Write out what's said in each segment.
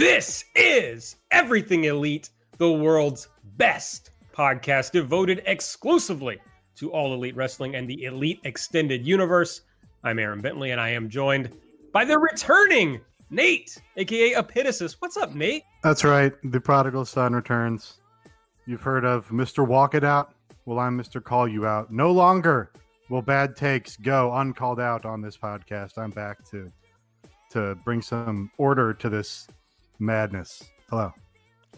This is Everything Elite, the world's best podcast devoted exclusively to all elite wrestling and the elite extended universe. I'm Aaron Bentley, and I am joined by the returning Nate, aka Epitasis. What's up, Nate? That's right. The prodigal son returns. You've heard of Mr. Walk It Out? Well, I'm Mr. Call You Out. No longer will bad takes go uncalled out on this podcast. I'm back to to bring some order to this madness. Hello.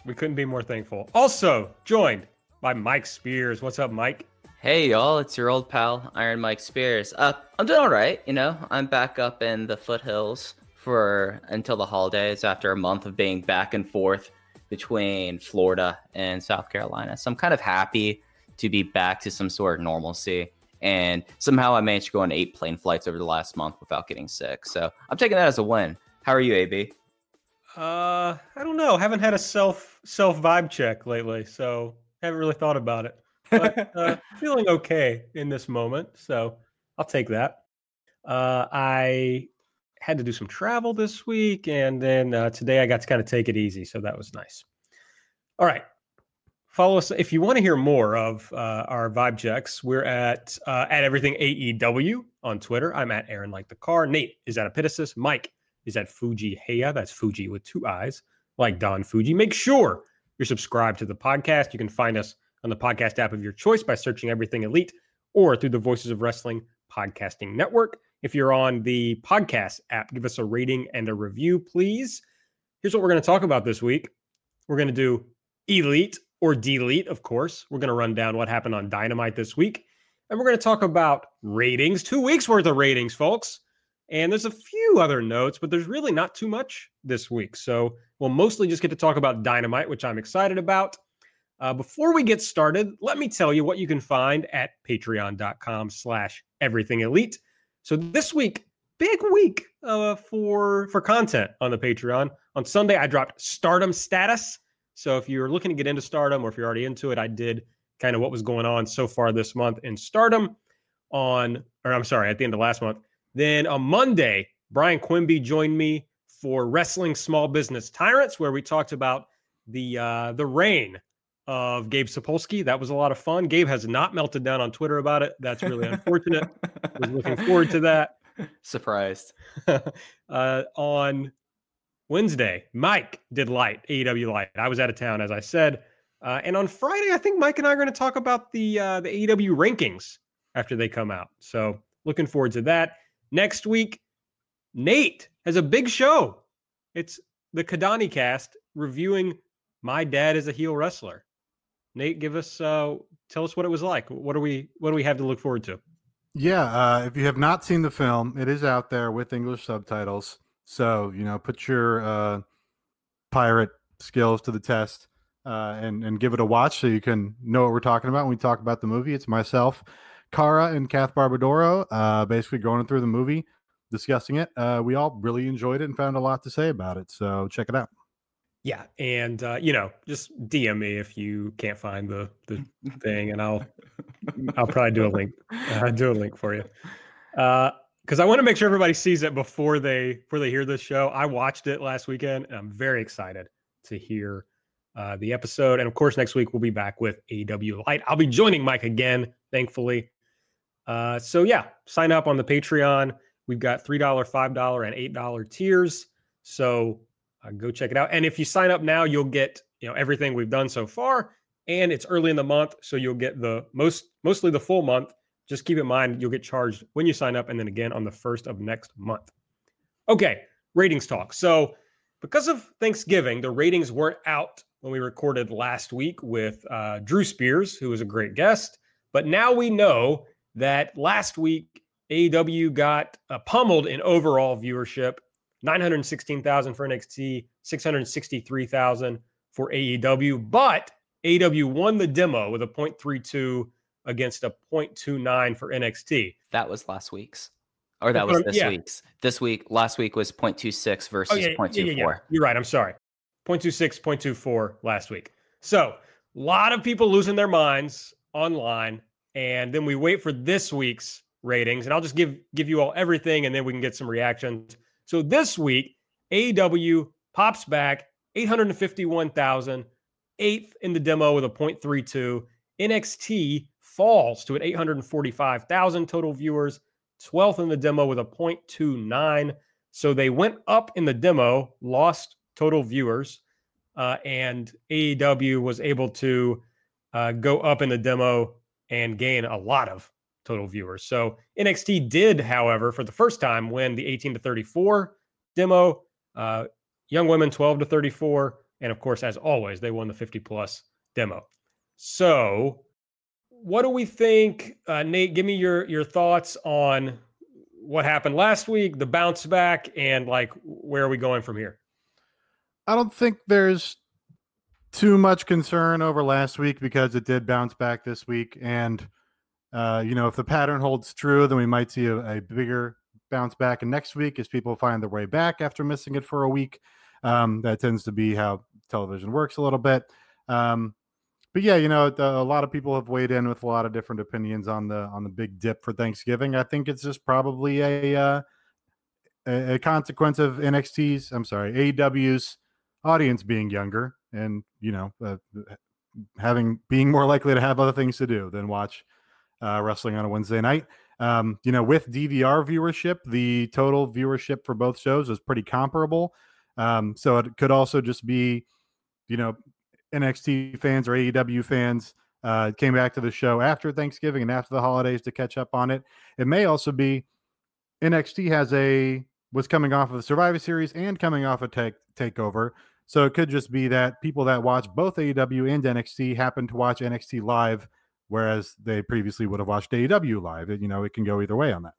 We couldn't be more thankful. Also joined by Mike Spears. What's up, Mike? Hey y'all, it's your old pal Iron Mike Spears. Uh, I'm doing all right. You know, I'm back up in the foothills for until the holidays after a month of being back and forth between Florida and South Carolina. So I'm kind of happy to be back to some sort of normalcy. And somehow I managed to go on eight plane flights over the last month without getting sick. So I'm taking that as a win. How are you, AB? Uh, I don't know. Haven't had a self self vibe check lately, so haven't really thought about it. But uh, feeling okay in this moment, so I'll take that. Uh, I had to do some travel this week, and then uh, today I got to kind of take it easy, so that was nice. All right, follow us if you want to hear more of uh, our vibe checks. We're at uh, at everything AEW on Twitter. I'm at Aaron like the car. Nate is at Epitasis. Mike is at Fuji Heya. That's Fuji with two eyes, like Don Fujii. Make sure you're subscribed to the podcast. You can find us on the podcast app of your choice by searching Everything Elite or through the Voices of Wrestling Podcasting Network. If you're on the podcast app, give us a rating and a review, please. Here's what we're going to talk about this week. We're going to do Elite or Delete, of course. We're going to run down what happened on Dynamite this week. And we're going to talk about ratings, two weeks worth of ratings, folks. And there's a few other notes, but there's really not too much this week. So we'll mostly just get to talk about Dynamite, which I'm excited about. Uh, before we get started, let me tell you what you can find at patreon.com slash everything elite. So this week, big week uh, for for content on the Patreon. On Sunday, I dropped Stardom status. So if you're looking to get into Stardom or if you're already into it, I did kind of what was going on so far this month in Stardom on, or I'm sorry, at the end of last month. Then on Monday, Brian Quimby joined me for Wrestling Small Business Tyrants, where we talked about the uh, the reign of Gabe Sapolsky. That was a lot of fun. Gabe has not melted down on Twitter about it. That's really unfortunate. was looking forward to that. Surprised. uh, on Wednesday, Mike did light AEW light. I was out of town, as I said. Uh, and on Friday, I think Mike and I are going to talk about the uh, the AEW rankings after they come out. So looking forward to that. Next week, Nate has a big show. It's the Kadani cast reviewing My Dad is a Heel Wrestler. Nate, give us uh tell us what it was like. What do we what do we have to look forward to? Yeah, uh, if you have not seen the film, it is out there with English subtitles. So you know, put your uh, pirate skills to the test uh, and and give it a watch so you can know what we're talking about when we talk about the movie. It's myself, Kara and Kath Barbadoro, uh, basically going through the movie, discussing it. Uh, we all really enjoyed it and found a lot to say about it. So check it out. Yeah, and uh, you know, just DM me if you can't find the the thing, and I'll I'll probably do a link. Uh, do a link for you, because uh, I want to make sure everybody sees it before they before they hear this show. I watched it last weekend, and I'm very excited to hear uh, the episode. And of course, next week we'll be back with AEW Light. I'll be joining Mike again, thankfully. Uh, so yeah, sign up on the Patreon. We've got three dollar, five dollar, and eight dollar tiers. So uh, go check it out. And if you sign up now, you'll get you know everything we've done so far. And it's early in the month, so you'll get the most mostly the full month. Just keep in mind you'll get charged when you sign up, and then again on the first of next month. Okay, ratings talk. So because of Thanksgiving, the ratings weren't out when we recorded last week with uh, Drew Spears, who was a great guest. But now we know that last week AEW got uh, pummeled in overall viewership. 916,000 for NXT, 663,000 for AEW. But AEW won the demo with a 0.32 against a 0.29 for NXT. That was last week's. Or that was this yeah. week's. This week, last week was 0.26 versus Oh, yeah, 0.24. yeah. You're right. I'm sorry. 0.26, 0.24 last week. So a lot of people losing their minds online. And then we wait for this week's ratings. And I'll just give give you all everything and then we can get some reactions. So this week, AEW pops back 851,000, eighth in the demo with a 0.32. NXT falls to an 845,000 total viewers, 12th in the demo with a 0.29. So they went up in the demo, lost total viewers, uh, and AEW was able to uh, go up in the demo and gain a lot of total viewers. So NXT did, however, for the first time, win the 18 to 34 demo. Uh, young women 12 to 34, and of course, as always, they won the 50 plus demo. So, what do we think, uh, Nate? Give me your your thoughts on what happened last week, the bounce back, and like where are we going from here? I don't think there's too much concern over last week because it did bounce back this week. And, uh, you know, if the pattern holds true, then we might see a, a bigger bounce back. And next week, as people find their way back after missing it for a week, um, that tends to be how television works a little bit. Um, but yeah, you know, the, a lot of people have weighed in with a lot of different opinions on the on the big dip for Thanksgiving. I think it's just probably a uh, a, a consequence of NXT's. I'm sorry, AEW's audience being younger and you know uh, having being more likely to have other things to do than watch uh, wrestling on a Wednesday night. Um, you know, with DVR viewership, the total viewership for both shows is pretty comparable. Um, so it could also just be, you know, NXT fans or AEW fans uh, came back to the show after Thanksgiving and after the holidays to catch up on it. It may also be NXT has a was coming off of the Survivor Series and coming off a take takeover. So it could just be that people that watch both AEW and NXT happen to watch NXT live, whereas they previously would have watched AEW live. You know, it can go either way on that.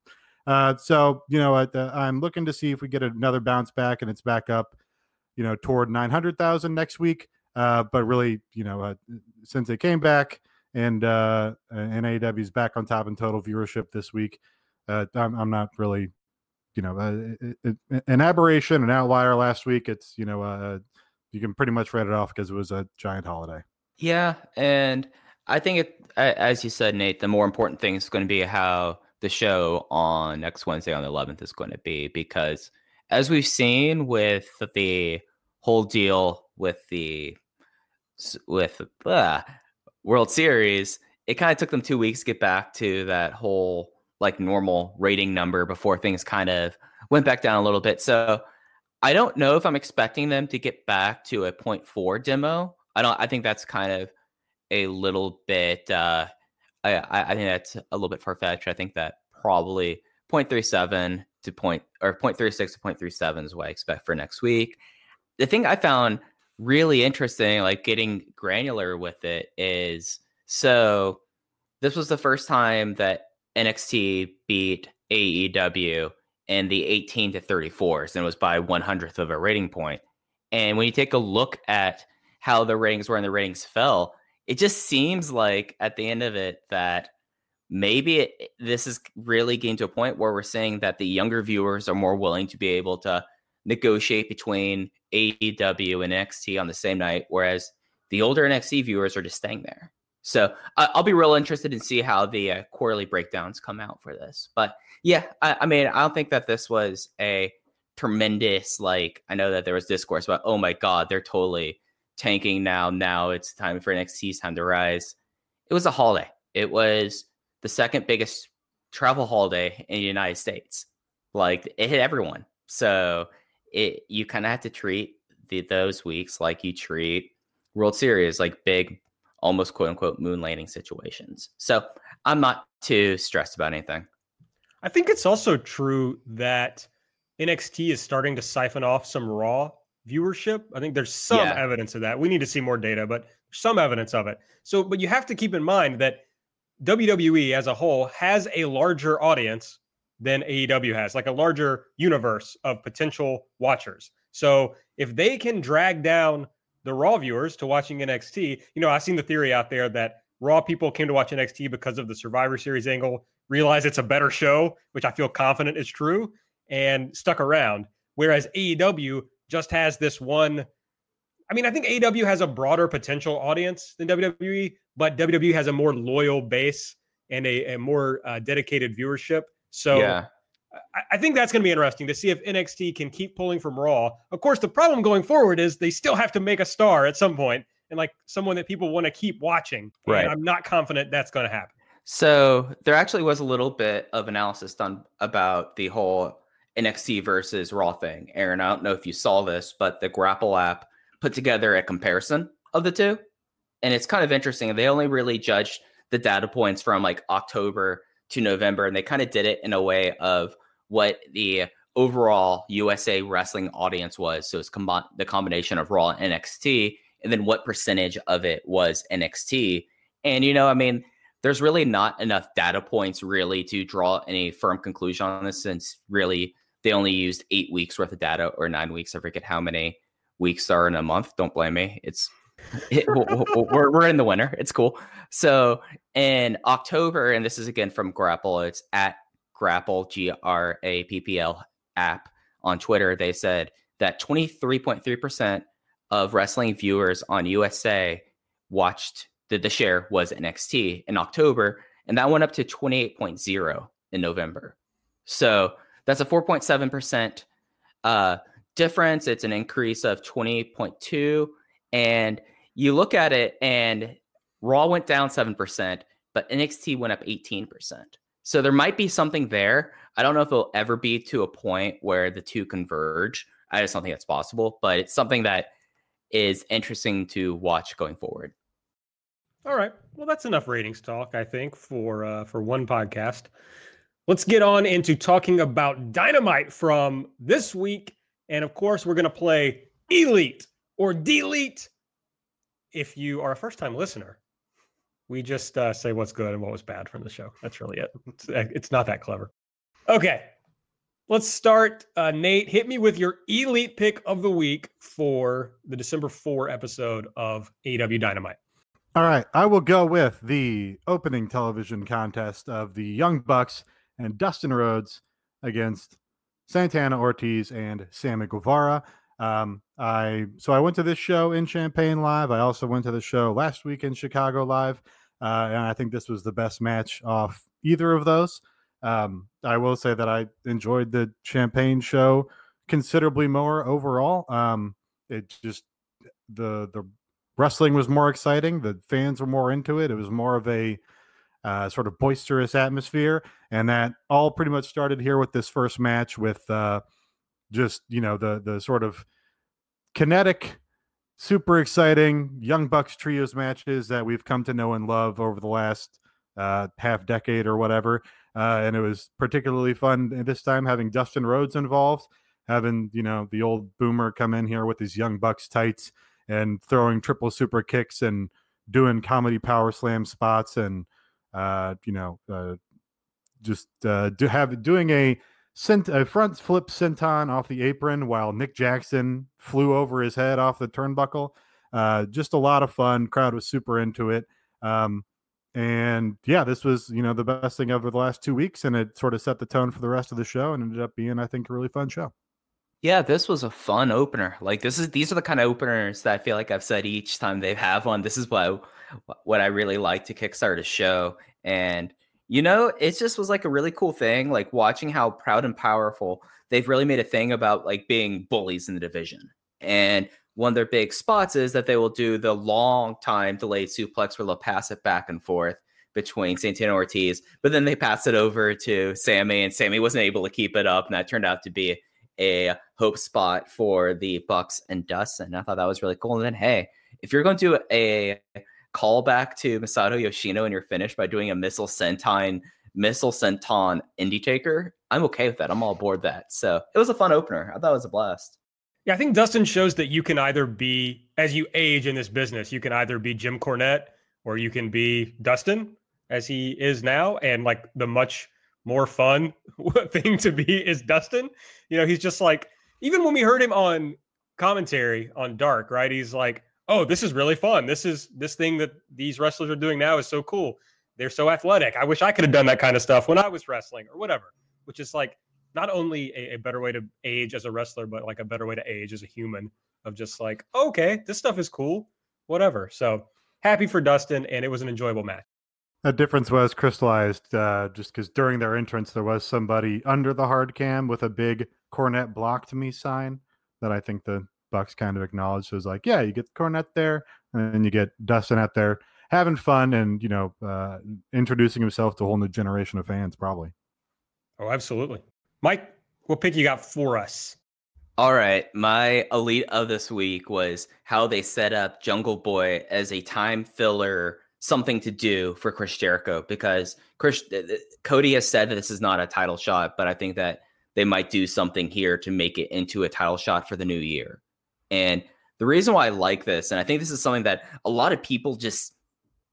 Uh, so you know, uh, I'm looking to see if we get another bounce back and it's back up, you know, toward 900,000 next week. Uh, but really, you know, uh, since it came back and uh, and AEW is back on top in total viewership this week, uh, I'm, I'm not really, you know, uh, it, it, an aberration, an outlier last week. It's you know, uh, you can pretty much write it off because it was a giant holiday. Yeah, and I think it, as you said, Nate, the more important thing is going to be how the show on next Wednesday on the 11th is going to be because as we've seen with the whole deal with the with uh, World Series, it kind of took them two weeks to get back to that whole like normal rating number before things kind of went back down a little bit. So I don't know if I'm expecting them to get back to a 0.4 demo. I don't. I think that's kind of a little bit. Uh, I I think that's a little bit far fetched. I think that probably 0.37 to point or 0.36 to 0.37 is what I expect for next week. The thing I found really interesting, like getting granular with it, is so this was the first time that NXT beat AEW in the 18 to 34s and it was by 100th of a rating point. And when you take a look at how the ratings were and the ratings fell, it just seems like at the end of it that maybe it, this is really getting to a point where we're saying that the younger viewers are more willing to be able to negotiate between AEW and NXT on the same night, whereas the older NXT viewers are just staying there. So I I'll be real interested in see how the uh, quarterly breakdowns come out for this. But yeah, I, I mean, I don't think that this was a tremendous like. I know that there was discourse about, oh my god, they're totally tanking now. Now it's time for NXT's time to rise. It was a holiday. It was the second biggest travel holiday in the United States. Like it hit everyone. So it you kind of have to treat the, those weeks like you treat World Series, like big, almost quote unquote moon landing situations. So I'm not too stressed about anything. I think it's also true that NXT is starting to siphon off some raw viewership. I think there's some Yeah. evidence of that. We need to see more data, but some evidence of it. So, but you have to keep in mind that WWE as a whole has a larger audience than AEW has, like a larger universe of potential watchers. So if they can drag down the Raw viewers to watching NXT, you know, I've seen the theory out there that Raw people came to watch NXT because of the Survivor Series angle, realize it's a better show, which I feel confident is true, and stuck around. Whereas AEW just has this one. I mean, I think AEW has a broader potential audience than WWE, but WWE has a more loyal base and a, a more uh, dedicated viewership. So yeah. I, I think that's going to be interesting to see if NXT can keep pulling from Raw. Of course, the problem going forward is they still have to make a star at some point and like someone that people want to keep watching. Right. And I'm not confident that's going to happen. So there actually was a little bit of analysis done about the whole NXT versus Raw thing. Aaron, I don't know if you saw this, but the Grapple app put together a comparison of the two. And it's kind of interesting. They only really judged the data points from like October to November, and they kind of did it in a way of what the overall USA wrestling audience was. So it's the combination of Raw and NXT, and then what percentage of it was NXT. And, you know, I mean, there's really not enough data points really to draw any firm conclusion on this since really they only used eight weeks worth of data or nine weeks. I forget how many weeks are in a month. Don't blame me. It's it, we're, we're in the winter. It's cool. So in October, and this is again from Grapple, it's at Grapple, G R A P P L app on Twitter. They said that 23.3% of wrestling viewers on USA watched the, the share was NXT in October, and that went up to 28.0 in November. So that's a 4.7% uh, difference. It's an increase of 20.2. And you look at it, and Raw went down 7%, but NXT went up 18%. So there might be something there. I don't know if it'll ever be to a point where the two converge. I just don't think that's possible, but it's something that is interesting to watch going forward. All right. Well, that's enough ratings talk, I think, for uh, for one podcast. Let's get on into talking about Dynamite from this week, and of course, we're going to play Elite or Delete. If you are a first time listener, we just uh, say what's good and what was bad from the show. That's really it. It's, uh, it's not that clever. Okay. Let's start. Uh, Nate, hit me with your elite pick of the week for the December 4 episode of AEW Dynamite. All right, I will go with the opening television contest of the Young Bucks and Dustin Rhodes against Santana Ortiz and Sammy Guevara. Um, I so I went to this show in Champaign live. I also went to the show last week in Chicago live, uh, and I think this was the best match off either of those. Um, I will say that I enjoyed the Champaign show considerably more overall. Um, it just the the wrestling was more exciting. The fans were more into it. It was more of a uh, sort of boisterous atmosphere, and that all pretty much started here with this first match with uh, just you know the the sort of kinetic, super exciting Young Bucks trios matches that we've come to know and love over the last uh, half decade or whatever. Uh, and it was particularly fun this time having Dustin Rhodes involved, having you know the old boomer come in here with his Young Bucks tights and throwing triple super kicks and doing comedy power slam spots and uh, you know uh, just uh, do have doing a sent a front flip senton off the apron while Nick Jackson flew over his head off the turnbuckle. Uh, just a lot of fun. Crowd was super into it. Um, and yeah, this was you know the best thing over the last two weeks, and it sort of set the tone for the rest of the show, and ended up being I think a really fun show. Yeah, this was a fun opener. Like this is these are the kind of openers that I feel like I've said each time they have one. This is what what I really like to kickstart a show, and you know, it just was like a really cool thing, like watching how proud and powerful they've really made a thing about like being bullies in the division. And one of their big spots is that they will do the long time delayed suplex where they'll pass it back and forth between Santana Ortiz, but then they pass it over to Sammy, and Sammy wasn't able to keep it up, and that turned out to be a hope spot for the Bucks and Dustin. I thought that was really cool. And then, hey, if you're going to do a callback to Masato Yoshino and you're finished by doing a missile senton missile senton indie taker, I'm okay with that. I'm all aboard that. So it was a fun opener. I thought it was a blast. Yeah, I think Dustin shows that you can either be, as you age in this business, you can either be Jim Cornette or you can be Dustin as he is now, and like the much more fun thing to be is Dustin. You know, he's just like even when we heard him on commentary on Dark, right? He's like, "Oh, this is really fun. This is this thing that these wrestlers are doing now is so cool. They're so athletic. I wish I could have done that kind of stuff when I was wrestling or whatever." Which is like not only a, a better way to age as a wrestler, but like a better way to age as a human. Of just like, okay, this stuff is cool, whatever. So happy for Dustin, and it was an enjoyable match. That difference was crystallized uh, just because during their entrance there was somebody under the hard cam with a big Cornette blocked me sign that I think the Bucks kind of acknowledged. So it was like, yeah, you get Cornette there, and then you get Dustin out there having fun and you know uh, introducing himself to a whole new generation of fans, probably. Oh, absolutely, Mike. What pick you got for us? All right, my elite of this week was how they set up Jungle Boy as a time filler something to do for Chris Jericho because Chris Cody has said that this is not a title shot, but I think that they might do something here to make it into a title shot for the new year. And the reason why I like this, and I think this is something that a lot of people just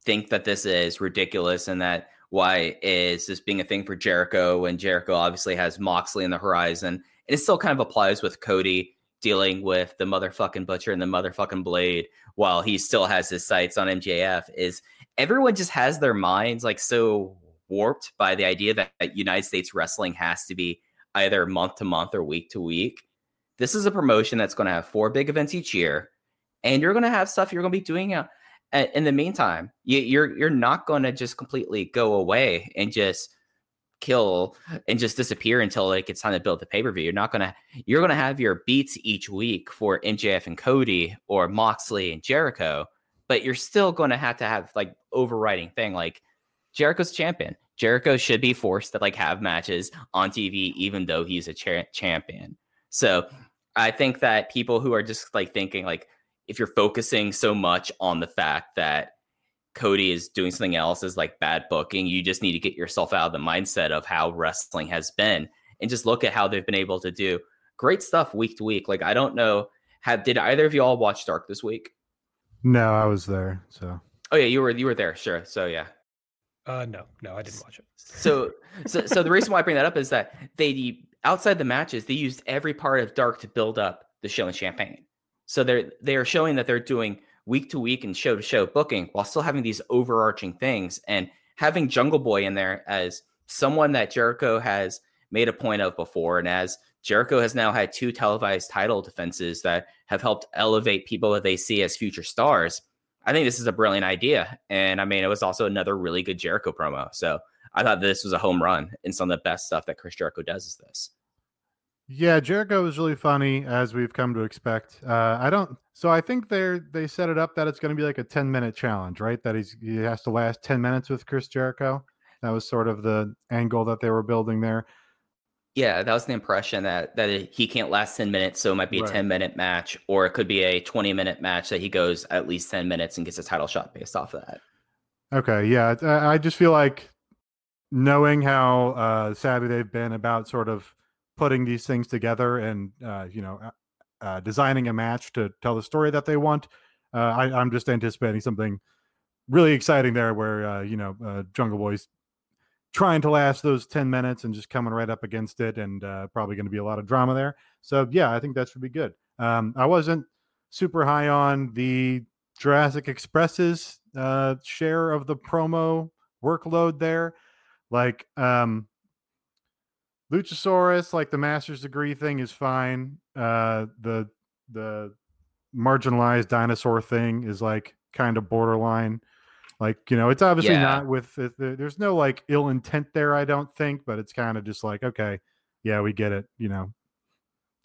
think that this is ridiculous and that why is this being a thing for Jericho and Jericho obviously has Moxley in the horizon. And it still kind of applies with Cody dealing with the motherfucking butcher and the motherfucking blade while he still has his sights on MJF is everyone just has their minds like so warped by the idea that, that United States wrestling has to be either month to month or week to week. This is a promotion that's going to have four big events each year, and you're going to have stuff you're going to be doing uh, in the meantime. You, you're you're not going to just completely go away and just kill and just disappear until like it's time to build the pay per view. You're not gonna you're gonna have your beats each week for MJF and Cody or Moxley and Jericho, but you're still going to have to have like overriding thing like Jericho's champion. Jericho should be forced to like have matches on TV even though he's a cha- champion. So I think that people who are just like thinking like if you're focusing so much on the fact that Cody is doing something else is like bad booking, you just need to get yourself out of the mindset of how wrestling has been and just look at how they've been able to do great stuff week to week. Like I don't know, have did either of you all watch Dark this week? No, I was there. So. Oh yeah, you were you were there. Sure. So yeah. Uh, no, no, I didn't watch it. so, so, so the reason why I bring that up is that they outside the matches they used every part of Dark to build up the show in Champaign. So they're they are showing that they're doing week to week and show to show booking while still having these overarching things and having Jungle Boy in there as someone that Jericho has made a point of before, and as Jericho has now had two televised title defenses that have helped elevate people that they see as future stars. I think this is a brilliant idea. And I mean, it was also another really good Jericho promo. So I thought this was a home run and some of the best stuff that Chris Jericho does is this. Yeah, Jericho was really funny as we've come to expect. Uh, I don't. So I think they're they set it up that it's going to be like a ten minute challenge, right? That he's he has to last ten minutes with Chris Jericho. That was sort of the angle that they were building there. Yeah, that was the impression that that he can't last 10 minutes, so it might be a right. 10 minute match, or it could be a 20 minute match that he goes at least 10 minutes and gets a title shot based off of that. Okay, yeah, I just feel like knowing how uh, savvy they've been about sort of putting these things together and uh, you know uh, uh designing a match to tell the story that they want. Uh, I, am just anticipating something really exciting there, where uh, you know Jungle Boy's trying to last those 10 minutes and just coming right up against it and uh, probably going to be a lot of drama there so yeah i think that should be good um, i wasn't super high on the jurassic express's uh, share of the promo workload there like um, luchasaurus like the master's degree thing is fine uh, the the marginalized dinosaur thing is like kind of borderline like, you know, it's obviously yeah. not with, there's no like ill intent there, I don't think, but it's kind of just like, okay, yeah, we get it. You know,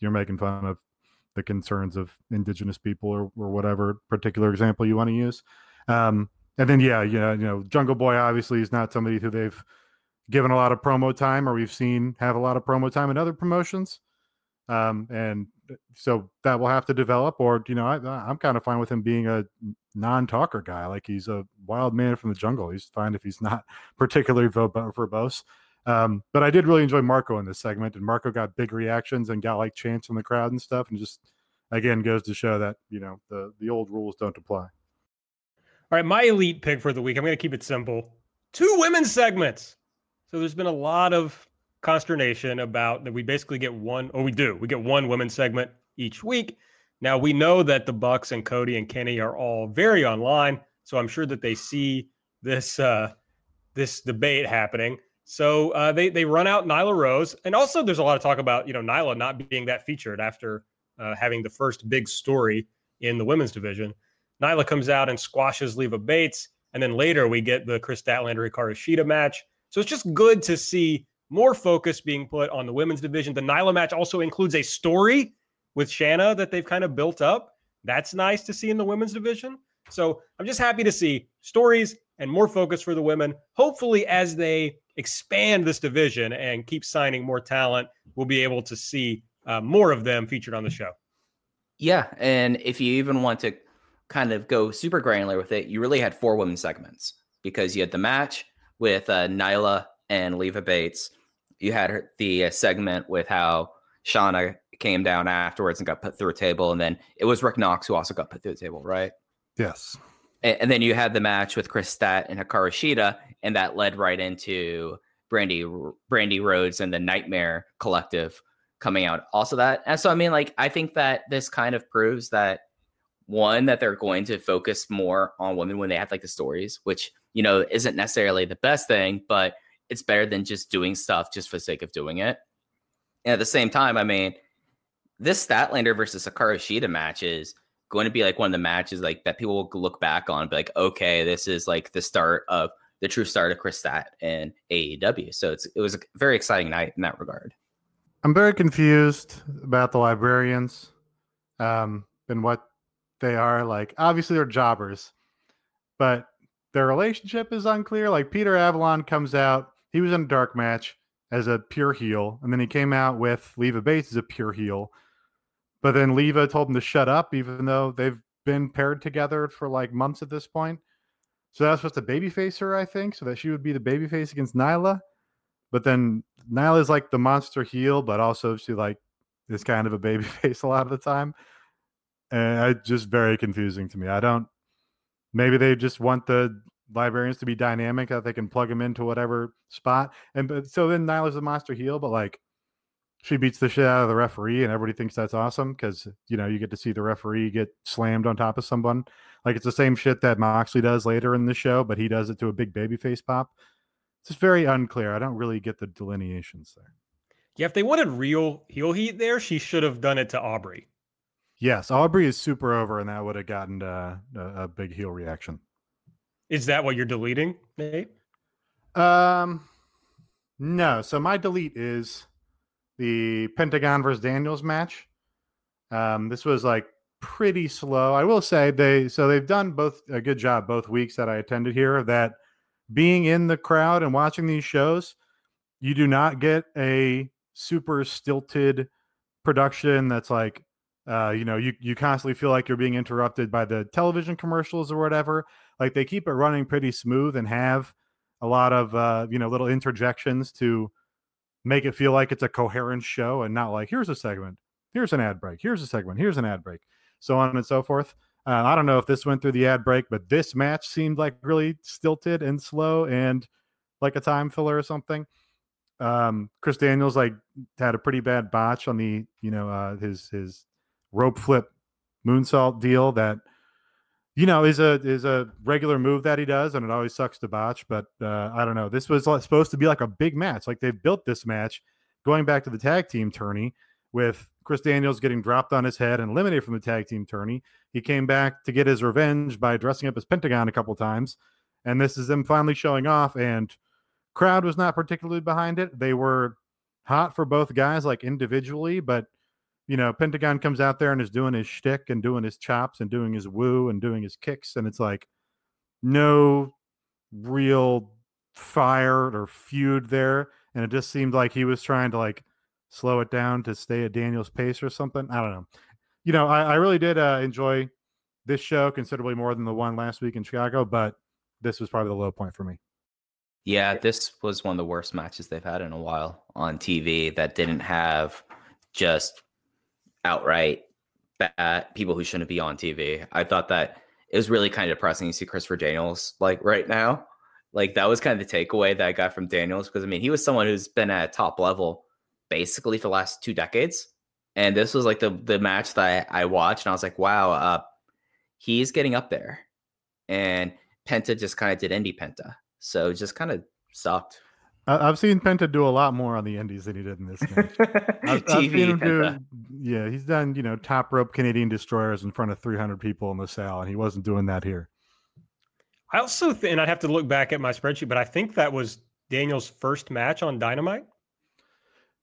you're making fun of the concerns of indigenous people or, or whatever particular example you want to use. Um, and then, yeah, yeah, you know, Jungle Boy obviously is not somebody who they've given a lot of promo time or we've seen have a lot of promo time in other promotions. Um, and uh, so that will have to develop, or you know, I, I'm kind of fine with him being a non-talker guy. Like he's a wild man from the jungle. He's fine if he's not particularly verbose. Um, but I did really enjoy Marco in this segment, and Marco got big reactions and got like chants from the crowd and stuff, and just again goes to show that you know the the old rules don't apply. All right, my elite pick for the week. I'm going to keep it simple. Two women's segments. So there's been a lot of consternation about that we basically get one, or we do, we get one women's segment each week. Now we know that the Bucks and Cody and Kenny are all very online, so I'm sure that they see this uh, this debate happening. So uh, they they run out Nyla Rose, and also there's a lot of talk about you know Nyla not being that featured after uh, having the first big story in the women's division. Nyla comes out and squashes Leva Bates, and then later we get the Kris Statlander Hikaru Shida match. So it's just good to see more focus being put on the women's division. The Nyla match also includes a story with Shanna that they've kind of built up. That's nice to see in the women's division. So I'm just happy to see stories and more focus for the women. Hopefully, as they expand this division and keep signing more talent, we'll be able to see uh, more of them featured on the show. Yeah. And if you even want to kind of go super granular with it, you really had four women's segments because you had the match with uh, Nyla and Leva Bates. You had her, the uh, segment with how Shanna came down afterwards and got put through a table. And then it was Rick Knox who also got put through the table, right? Yes. And, and then you had the match with Kris Stat and Hikaru Shida, and that led right into Brandi Brandi Rhodes and the Nightmare Collective coming out. Also, that and so I mean, like I think that this kind of proves that one that they're going to focus more on women when they have like the stories, which you know isn't necessarily the best thing, but it's better than just doing stuff just for the sake of doing it. And at the same time, I mean, this Statlander versus Hikaru Shida match is going to be like one of the matches like that people will look back on, be like, okay, this is like the start of the true start of Kris Stat and AEW. So it's it was a very exciting night in that regard. I'm very confused about the librarians um, and what they are. Like, obviously, they're jobbers, but their relationship is unclear. Like, Peter Avalon comes out, he was in a dark match as a pure heel, and then he came out with Leva Bates as a pure heel. But then Leva told him to shut up, even though they've been paired together for like months at this point. So that was supposed to babyface her, I think, so that she would be the babyface against Nyla. But then Nyla's like the monster heel, but also she like is kind of a babyface a lot of the time. And it's just very confusing to me. I don't maybe they just want the librarians to be dynamic that they can plug them into whatever spot. And but so then Nyla's the monster heel, but like she beats the shit out of the referee and everybody thinks that's awesome because you know you get to see the referee get slammed on top of someone like it's the same shit that moxley does later in the show but he does it to a big baby face pop it's just very unclear i don't really get the delineations there Yeah, if they wanted real heel heat there, she should have done it to Aubrey. Yes aubrey is super over and that would have gotten uh, a, a big heel reaction Is that what you're deleting, Nate? um no so my delete is the Pentagon versus Daniels match. Um, this was like pretty slow. I will say they so they've done both a good job both weeks that I attended here that being in the crowd and watching these shows, you do not get a super stilted production that's like uh, you know, you you constantly feel like you're being interrupted by the television commercials or whatever. Like they keep it running pretty smooth and have a lot of uh, you know little interjections to make it feel like it's a coherent show and not like here's a segment, here's an ad break, here's a segment, here's an ad break, so on and so forth. Uh, I don't know if this went through the ad break, but this match seemed like really stilted and slow and like a time filler or something. Um, Chris Daniels like had a pretty bad botch on the you know uh, his his rope flip moonsault deal that you know is a is a regular move that he does and it always sucks to botch but uh, i don't know. This was supposed to be like a big match. Like they've built this match going back to the tag team tourney with chris daniels getting dropped on his head and eliminated from the tag team tourney. He came back to get his revenge by dressing up as pentagon a couple times and this is them finally showing off and crowd was not particularly behind it. They were hot for both guys like individually but you know, Pentagon comes out there and is doing his shtick and doing his chops and doing his woo and doing his kicks, and it's like no real fire or feud there, and it just seemed like he was trying to like slow it down to stay at Daniel's pace or something. I don't know. You know, I, I really did uh, enjoy this show considerably more than the one last week in Chicago, but this was probably the low point for me. Yeah, this was one of the worst matches they've had in a while on TV that didn't have just outright bad people who shouldn't be on TV. I thought that it was really kind of depressing to see Christopher Daniels like right now Like that was kind of the takeaway that I got from Daniels because I mean he was someone who's been at top level basically for the last two decades, and this was like the the match that I, I watched and I was like, wow, uh, he's getting up there, and Penta just kind of did indie Penta, so it just kind of sucked. I- I've seen Penta do a lot more on the Indies than he did in this game. I've, I've seen him do, yeah, he's done, you know, top rope Canadian destroyers in front of 300 people in the cell, and he wasn't doing that here. I also th- and I'd have to look back at my spreadsheet, but I think that was Daniel's first match on Dynamite.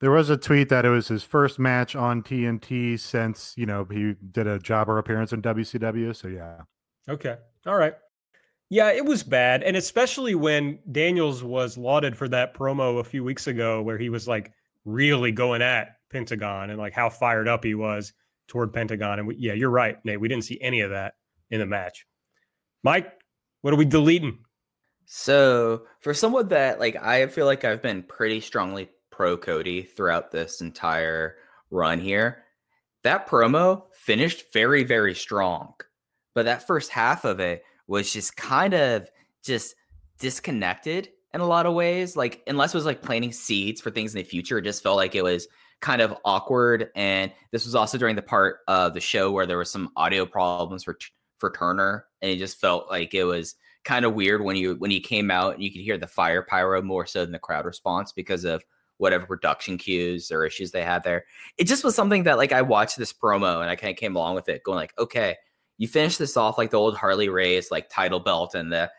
There was a tweet that it was his first match on TNT since, you know, he did a jobber appearance in WCW. So, yeah. Okay. All right. Yeah, it was bad. And especially when Daniels was lauded for that promo a few weeks ago where he was like really going at Pentagon and like how fired up he was toward Pentagon. And we, yeah, you're right, Nate. We didn't see any of that in the match. Mike, what are we deleting? So for someone that like I feel like I've been pretty strongly pro Cody throughout this entire run here. That promo finished very, very strong. But that first half of it was just kind of just disconnected in a lot of ways. Like unless it was like planting seeds for things in the future, it just felt like it was kind of awkward. And this was also during the part of the show where there was some audio problems for for Turner, and it just felt like it was kind of weird when you when he came out and you could hear the fire pyro more so than the crowd response because of whatever production cues or issues they had there. It just was something that like I watched this promo and I kind of came along with it, going like, okay, you finish this off like the old Harley Race like title belt and the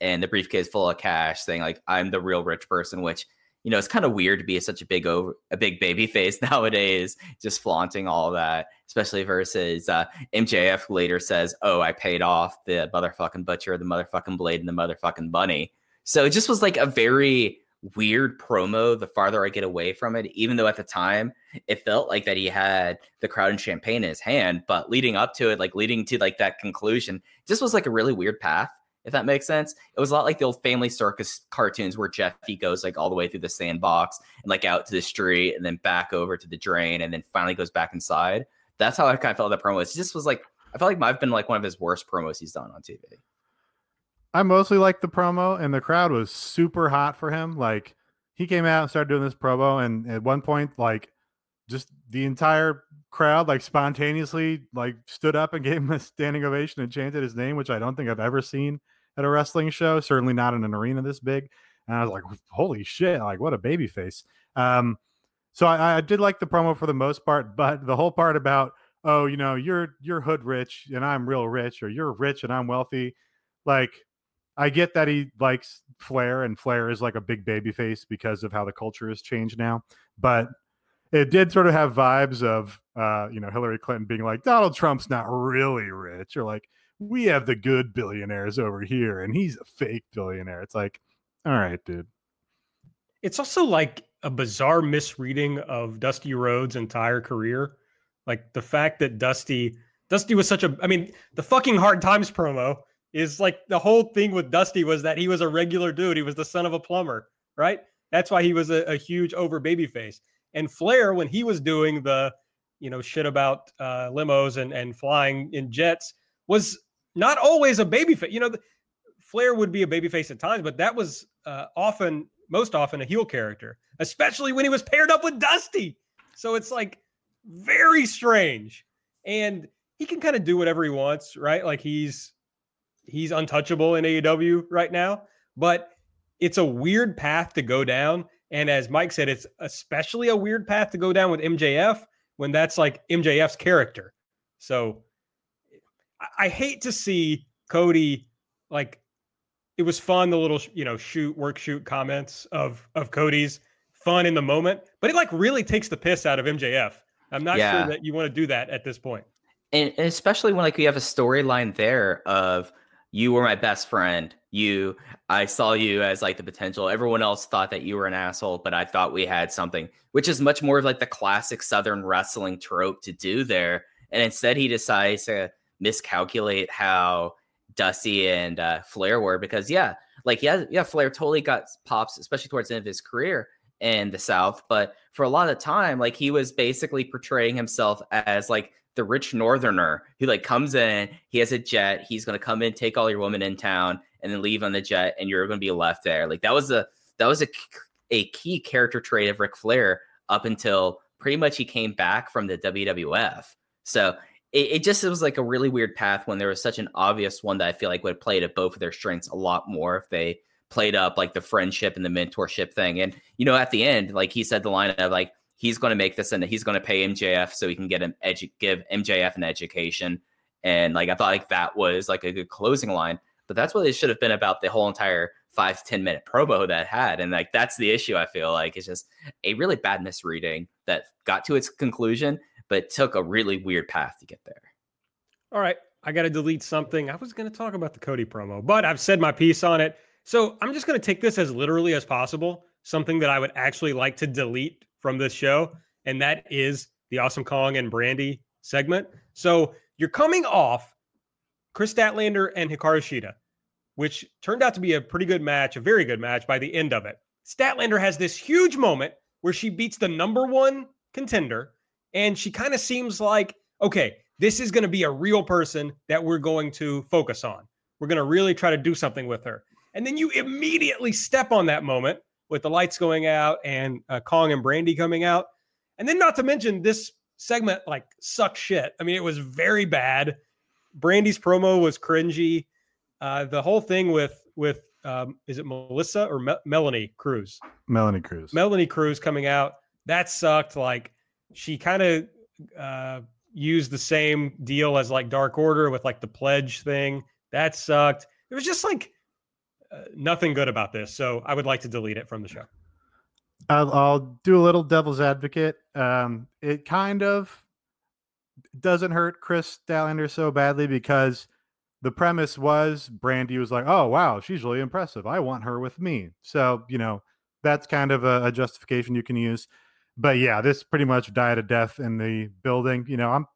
and the briefcase full of cash, saying like I'm the real rich person, which you know it's kind of weird to be such a big over a big baby face nowadays, just flaunting all that, especially versus uh, MJF later says, "Oh, I paid off the motherfucking butcher, the motherfucking blade, and the motherfucking bunny." So it just was like a very weird promo the farther I get away from it, even though at the time it felt like that he had the crowd and Champaign in his hand. But leading up to it, like leading to like that conclusion, just was like a really weird path, if that makes sense. It was a lot like the old family circus cartoons where Jeffy goes like all the way through the sandbox and like out to the street and then back over to the drain and then finally goes back inside. That's how I kind of felt that promo. It just was like I felt like I've been like one of his worst promos he's done on TV. I mostly liked the promo, and the crowd was super hot for him. Like he came out and started doing this promo, and at one point, like just the entire crowd, like spontaneously, like stood up and gave him a standing ovation and chanted his name, which I don't think I've ever seen at a wrestling show. Certainly not in an arena this big. And I was like, "Holy shit! Like what a baby face." Um, so I, I did like the promo for the most part, but the whole part about oh, you know, you're you're hood rich and I'm real rich, or you're rich and I'm wealthy, like I get that he likes Flair, and Flair is like a big baby face because of how the culture has changed now. But it did sort of have vibes of, uh, you know, Hillary Clinton being like, Donald Trump's not really rich, or like, we have the good billionaires over here, and he's a fake billionaire. It's like, all right, dude. It's also like a bizarre misreading of Dusty Rhodes' entire career. Like the fact that Dusty, Dusty was such a, I mean, the fucking Hard Times promo is like the whole thing with Dusty was that he was a regular dude. He was the son of a plumber, right? That's why he was a, a huge over baby face. And Flair, when he was doing the, you know, shit about uh, limos and, and flying in jets, was not always a baby face. You know, the, Flair would be a baby face at times, but that was uh, often, most often, a heel character, especially when he was paired up with Dusty. So it's like very strange. And he can kind of do whatever he wants, right? Like he's he's untouchable in AEW right now, but it's a weird path to go down. And as Mike said, it's especially a weird path to go down with MJF when that's like MJF's character. So I, I hate to see Cody like it was fun the little you know shoot work shoot comments of of Cody's fun in the moment, but it like really takes the piss out of MJF. I'm not Yeah. sure that you want to do that at this point. and, and especially when like we have a storyline there of you were my best friend. You i saw you as like the potential. Everyone else thought that you were an asshole but i thought we had something which is much more of like the classic southern wrestling trope to do there. And instead he decides to miscalculate how dusty and uh, flair were because yeah like yeah yeah flair totally got pops especially towards the end of his career in the south. But for a lot of time like he was basically portraying himself as like the rich northerner who like comes in he has a jet he's to come in take all your women in town and then leave on the jet, and you're to be left there. Like that was a that was a a key character trait of Ric Flair up until pretty much he came back from the WWF. So it, it just it was like a really weird path when there was such an obvious one that I feel like would played at both of their strengths a lot more if they played up like the friendship and the mentorship thing. And you know, at the end, like he said, the line of like he's going to make this and he's going to pay MJF so he can get him edu- give MJF an education. And like I thought like that was like a good closing line, but that's what it should have been about the whole entire five ten minute promo that had. And like that's the issue I feel like it's just a really bad misreading that got to its conclusion, but took a really weird path to get there. All right. I got to delete something. I was going to talk about the Cody promo, but I've said my piece on it. So I'm just going to take this as literally as possible, something that I would actually like to delete from this show, and that is the Awesome Kong and Brandi segment. So you're coming off Kris Statlander and Hikaru Shida, which turned out to be a pretty good match, a very good match by the end of it. Statlander has this huge moment where she beats the number one contender, and she kind of seems like, okay, this is going to be a real person that we're going to focus on. We're going to really try to do something with her. And then you immediately step on that moment with the lights going out and uh, Kong and Brandi coming out. And then, not to mention, this segment like sucked shit. I mean, it was very bad. Brandi's promo was cringy. Uh, the whole thing with with um, is it Melissa or Me- Melanie Cruz? Melanie Cruz. Melanie Cruz coming out that sucked. Like she kind of uh, used the same deal as like Dark Order with like the pledge thing. That sucked. It was just like nothing good about this. So I would like to delete it from the show. I'll, I'll do a little devil's advocate. Um, it kind of doesn't hurt Kris Statlander so badly because the premise was Brandi was like, "Oh wow, she's really impressive. I want her with me." So you know that's kind of a, a justification you can use. But yeah, this pretty much died a death in the building. You know, I'm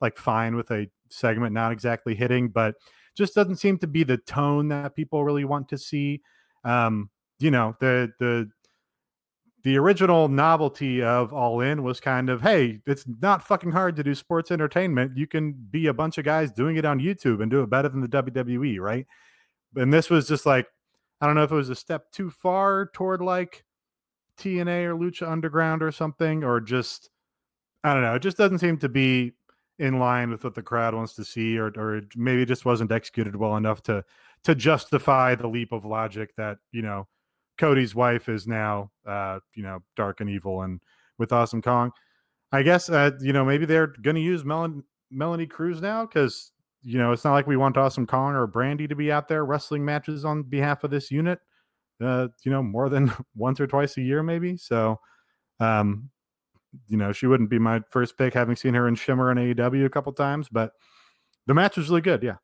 like fine with a segment not exactly hitting, but just doesn't seem to be the tone that people really want to see. Um, you know, the the the original novelty of All In was kind of, hey, it's not fucking hard to do sports entertainment. You can be a bunch of guys doing it on YouTube and do it better than the WWE, right? And this was just like, I don't know if it was a step too far toward like TNA or Lucha Underground or something, or just I don't know. It just doesn't seem to be in line with what the crowd wants to see, or or maybe it just wasn't executed well enough to to justify the leap of logic that you know Cody's wife is now uh, you know dark and evil and with Awesome Kong. I guess uh, you know maybe they're going to use Melanie Melanie Cruz now because you know it's not like we want Awesome Kong or Brandi to be out there wrestling matches on behalf of this unit. Uh, you know more than once or twice a year maybe. So um, you know, she wouldn't be my first pick, having seen her in Shimmer and AEW a couple times, but the match was really good. Yeah.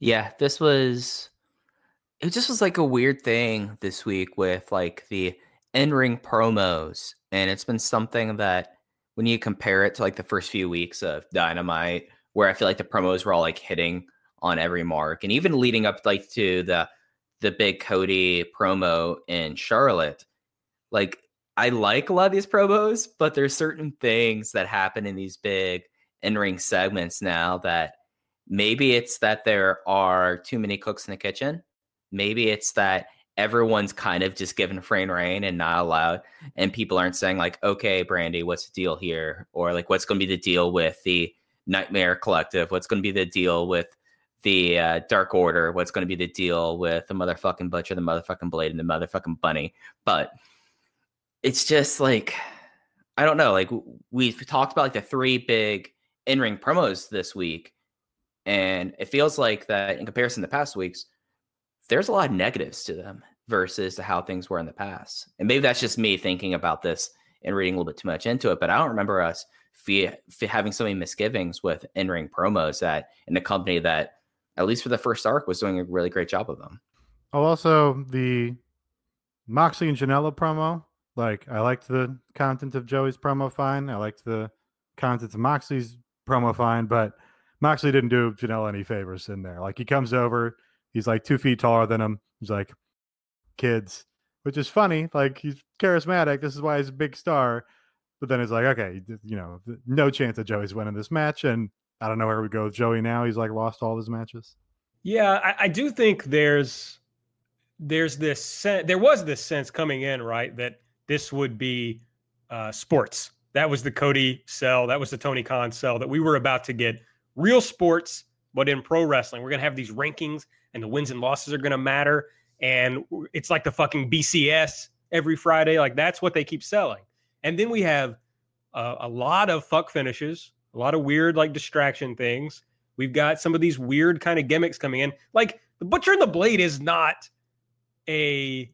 Yeah. This was, it just was like a weird thing this week with like the in ring promos. And it's been something that when you compare it to like the first few weeks of Dynamite, where I feel like the promos were all like hitting on every mark, and even leading up like to the the big Cody promo in Charlotte, like I like a lot of these promos, but there's certain things that happen in these big in-ring segments now that maybe it's that there are too many cooks in the kitchen. Maybe it's that everyone's kind of just given free reign and not allowed, and people aren't saying like, "Okay, Brandi, what's the deal here?" or like, "What's going to be the deal with the Nightmare Collective? What's going to be the deal with the uh, Dark Order? What's going to be the deal with the motherfucking Butcher, the motherfucking Blade, and the motherfucking Bunny?" But it's just like I don't know. Like we've talked about like the three big in-ring promos this week, and it feels like that in comparison to past weeks, there's a lot of negatives to them versus to how things were in the past. And maybe that's just me thinking about this and reading a little bit too much into it. But I don't remember us having so many misgivings with in-ring promos that in a company that, at least for the first arc, was doing a really great job of them. Oh, also the Moxley and Janela promo like I liked the content of Joey's promo fine. I liked the content of Moxley's promo fine, but Moxley didn't do Janela any favors in there. Like he comes over, he's like two feet taller than him. He's like, kids, which is funny. Like he's charismatic. This is why he's a big star. But then it's like, okay, you know, no chance that Joey's winning this match. And I don't know where we go with Joey now. He's like lost all his matches. Yeah, I, I do think there's there's this sen- there was this sense coming in right that this would be uh, sports. That was the Cody sell. That was the Tony Khan sell. That we were about to get real sports, but in pro wrestling, we're gonna have these rankings, and the wins and losses are gonna matter. And it's like the fucking BCS every Friday. Like that's what they keep selling. And then we have uh, a lot of fuck finishes, a lot of weird like distraction things. We've got some of these weird kind of gimmicks coming in. Like the Butcher and the Blade is not a,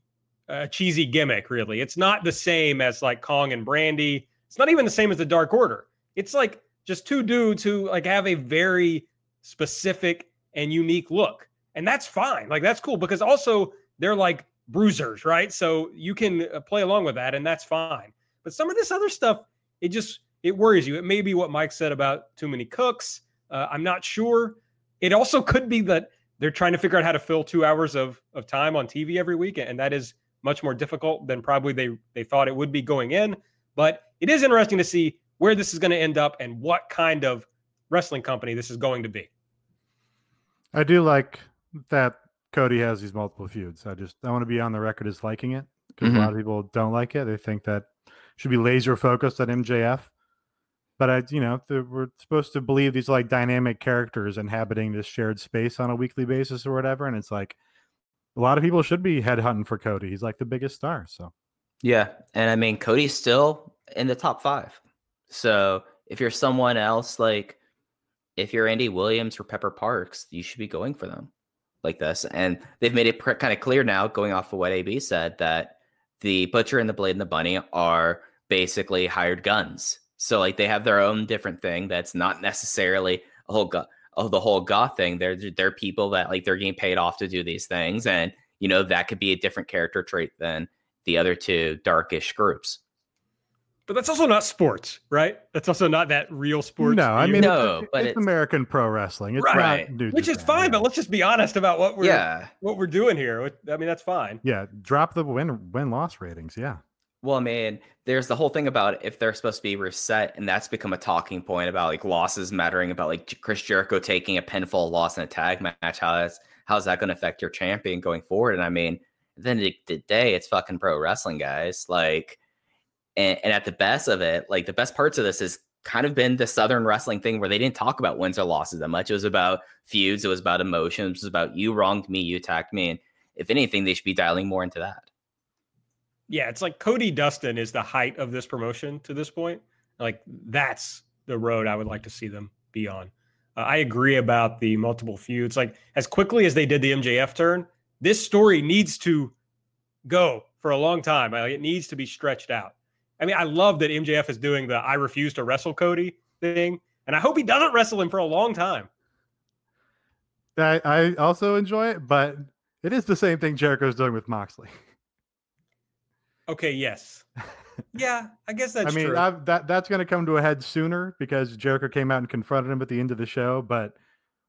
a cheesy gimmick, really. It's not the same as like Kong and Brandi. It's not even the same as the Dark Order. It's like just two dudes who like have a very specific and unique look. And that's fine. Like that's cool because also they're like bruisers, right? So you can uh, play along with that and that's fine. But some of this other stuff, it just it worries you. It may be what Mike said about too many cooks. Uh, I'm not sure. It also could be that they're trying to figure out how to fill two hours of of time on TV every week, and that is much more difficult than probably they they thought it would be going in. But it is interesting to see where this is going to end up and what kind of wrestling company this is going to be. I do like that Cody has these multiple feuds. I just I want to be on the record as liking it because Mhm. a lot of people don't like it. They think that should be laser focused on MJF. But I, you know, we're supposed to believe these like dynamic characters inhabiting this shared space on a weekly basis or whatever, and it's like a lot of people should be headhunting for Cody. He's like the biggest star. So Yeah, and I mean Cody's still in the top five. So if you're someone else, like if you're Andy Williams or Pepper Parks, you should be going for them like this. And they've made it kind of clear now, going off of what AB said, that the Butcher and the Blade and the Bunny are basically hired guns. So like they have their own different thing that's not necessarily a whole go- oh, the whole goth thing. They're they're people that like they're getting paid off to do these things, and you know that could be a different character trait than the other two darkish groups. But that's also not sports, right? That's also not that real sports. no, I mean, No, it's, but it's it's- American pro wrestling. It's Right. not which is Japan, fine. yeah. But let's just be honest about what we're yeah. what we're doing here. I mean, that's fine. yeah, drop the win win loss ratings. Yeah. Well, I mean, there's the whole thing about if they're supposed to be reset, and that's become a talking point about like losses mattering, about like Chris Jericho taking a pinfall loss in a tag match. How is how's that going to affect your champion going forward? And I mean, at the the day, it's fucking pro wrestling, guys. Like, and, and at the best of it, like the best parts of this is kind of been the Southern wrestling thing where they didn't talk about wins or losses that much. It was about feuds, it was about emotions, it was about you wronged me, you attacked me, and if anything, they should be dialing more into that. Yeah, it's like Cody Dustin is the height of this promotion to this point. Like that's the road I would like to see them be on. Uh, I agree about the multiple feuds. Like as quickly as they did the MJF turn, this story needs to go for a long time. Like, it needs to be stretched out. I mean, I love that MJF is doing the "I refuse to wrestle Cody" thing, and I hope he doesn't wrestle him for a long time. I, I also enjoy it, but it is the same thing Jericho's doing with Moxley. Okay, yes, yeah, I guess that's I mean, that that's going to come to a head sooner because Jericho came out and confronted him at the end of the show. But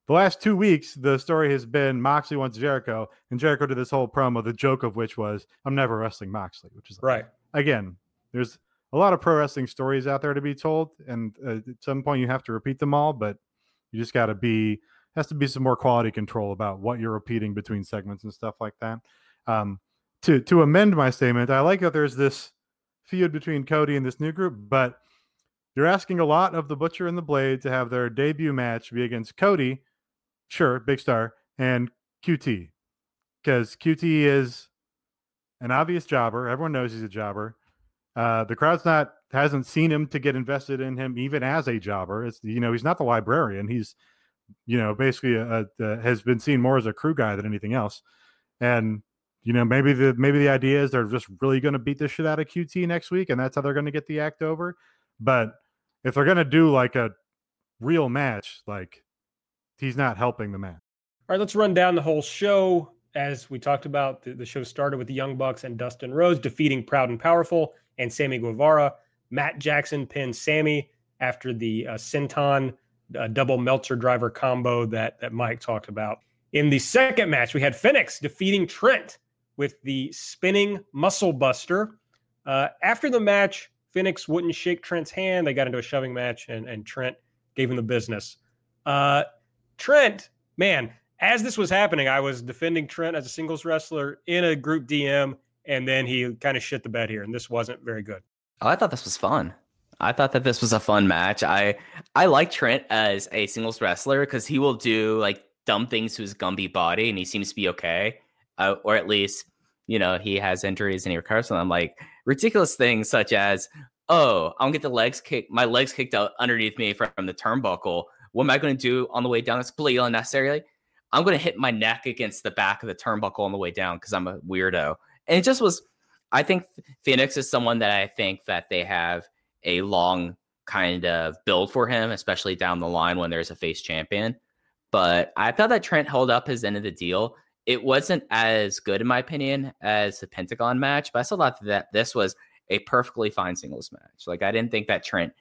the last two weeks, the story has been Moxley wants Jericho, and Jericho did this whole promo. The joke of which was, "I'm never wrestling Moxley," which is like, right. again, there's a lot of pro wrestling stories out there to be told, and uh, at some point you have to repeat them all. But you just got to be has to be some more quality control about what you're repeating between segments and stuff like that. Um, to to amend my statement, I like that there's this feud between Cody and this new group, but you're asking a lot of the Butcher and the Blade to have their debut match be against Cody, sure, big star, and QT, because QT is an obvious jobber. Everyone knows he's a jobber. Uh, the crowd's not hasn't seen him to get invested in him even as a jobber. It's you know he's not the librarian. He's you know basically a, a, has been seen more as a crew guy than anything else. And you know maybe the maybe the idea is they're just really going to beat the shit out of QT next week, and that's how they're going to get the act over. But if they're going to do like a real match, like he's not helping the match. All right, let's run down the whole show. As we talked about, the, the show started with the Young Bucks and Dustin Rhodes defeating Proud and Powerful and Sammy Guevara. Matt Jackson pinned Sammy after the uh, Senton uh, double Meltzer driver combo that, that Mike talked about. In the second match, we had Fenix defeating Trent with the spinning muscle buster. Uh, after the match, Fenix wouldn't shake Trent's hand. They got into a shoving match, and, and Trent gave him the business. Uh, Trent, man, as this was happening, I was defending Trent as a singles wrestler in a group DM, and then he kind of shit the bed here, and this wasn't very good. Oh, I thought this was fun. I thought that this was a fun match. I I like Trent as a singles wrestler because he will do like dumb things to his Gumby body, and he seems to be okay, uh, or at least you know he has injuries and he recovers from them. Like ridiculous things such as, oh, I'm gonna get the legs kicked, my legs kicked out underneath me from the turnbuckle. What am I going to do on the way down? It's completely unnecessary. I'm going to hit my neck against the back of the turnbuckle on the way down because I'm a weirdo. And it just was, I think Fenix is someone that I think that they have a long kind of build for him, especially down the line when there's a face champion. But I thought that Trent held up his end of the deal. It wasn't as good, in my opinion, as the Pentagon match, but I still thought that this was a perfectly fine singles match. Like I didn't think that Trent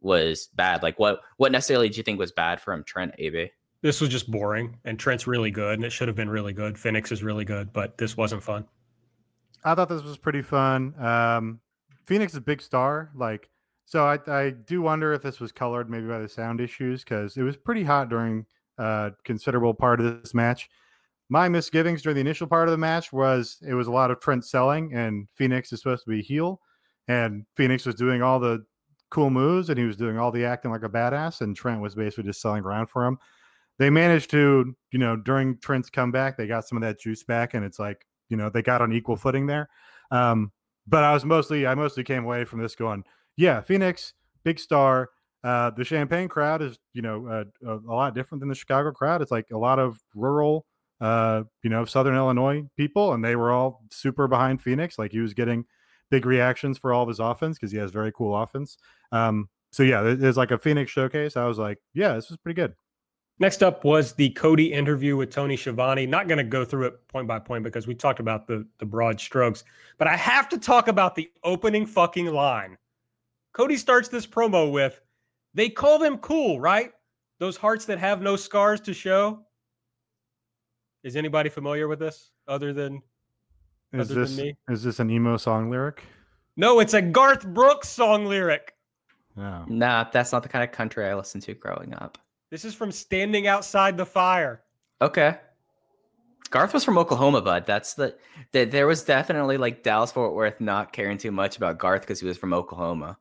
was bad. Like what what necessarily do you think was bad from Trent AB? This was just boring, and Trent's really good, and it should have been really good. Fenix is really good, but this wasn't fun. I thought this was pretty fun. Um, Fenix is a big star, like so. I I do wonder if this was colored maybe by the sound issues because it was pretty hot during a uh, considerable part of this match. My misgivings during the initial part of the match was it was a lot of Trent selling, and Fenix is supposed to be heel, and Fenix was doing all the cool moves, and he was doing all the acting like a badass, and Trent was basically just selling around for him they managed to, you know, during Trent's comeback, they got some of that juice back, and it's like, you know, they got on equal footing there. Um, but I was mostly, I mostly came away from this going, yeah, Fenix, big star. Uh, the Champaign crowd is, you know, uh, a, lot different than the Chicago crowd. It's like a lot of rural, uh, you know, Southern Illinois people, and they were all super behind Fenix. Like he was getting big reactions for all of his offense because he has very cool offense. Um, so yeah, there's like a Fenix showcase. I was like, yeah, this was pretty good. Next up was the Cody interview with Tony Schiavone. Not going to go through it point by point because we talked about the, the broad strokes, but I have to talk about the opening fucking line. Cody starts this promo with, they call them cool, right? Those hearts that have no scars to show. Is anybody familiar with this other than, is other this, than me? Is this an emo song lyric? No, it's a Garth Brooks song lyric. No. Nah, that's not the kind of country I listened to growing up. This is from Standing Outside the Fire. Okay. Garth was from Oklahoma, bud. That's the, the there was definitely like Dallas Fort Worth not caring too much about Garth because he was from Oklahoma.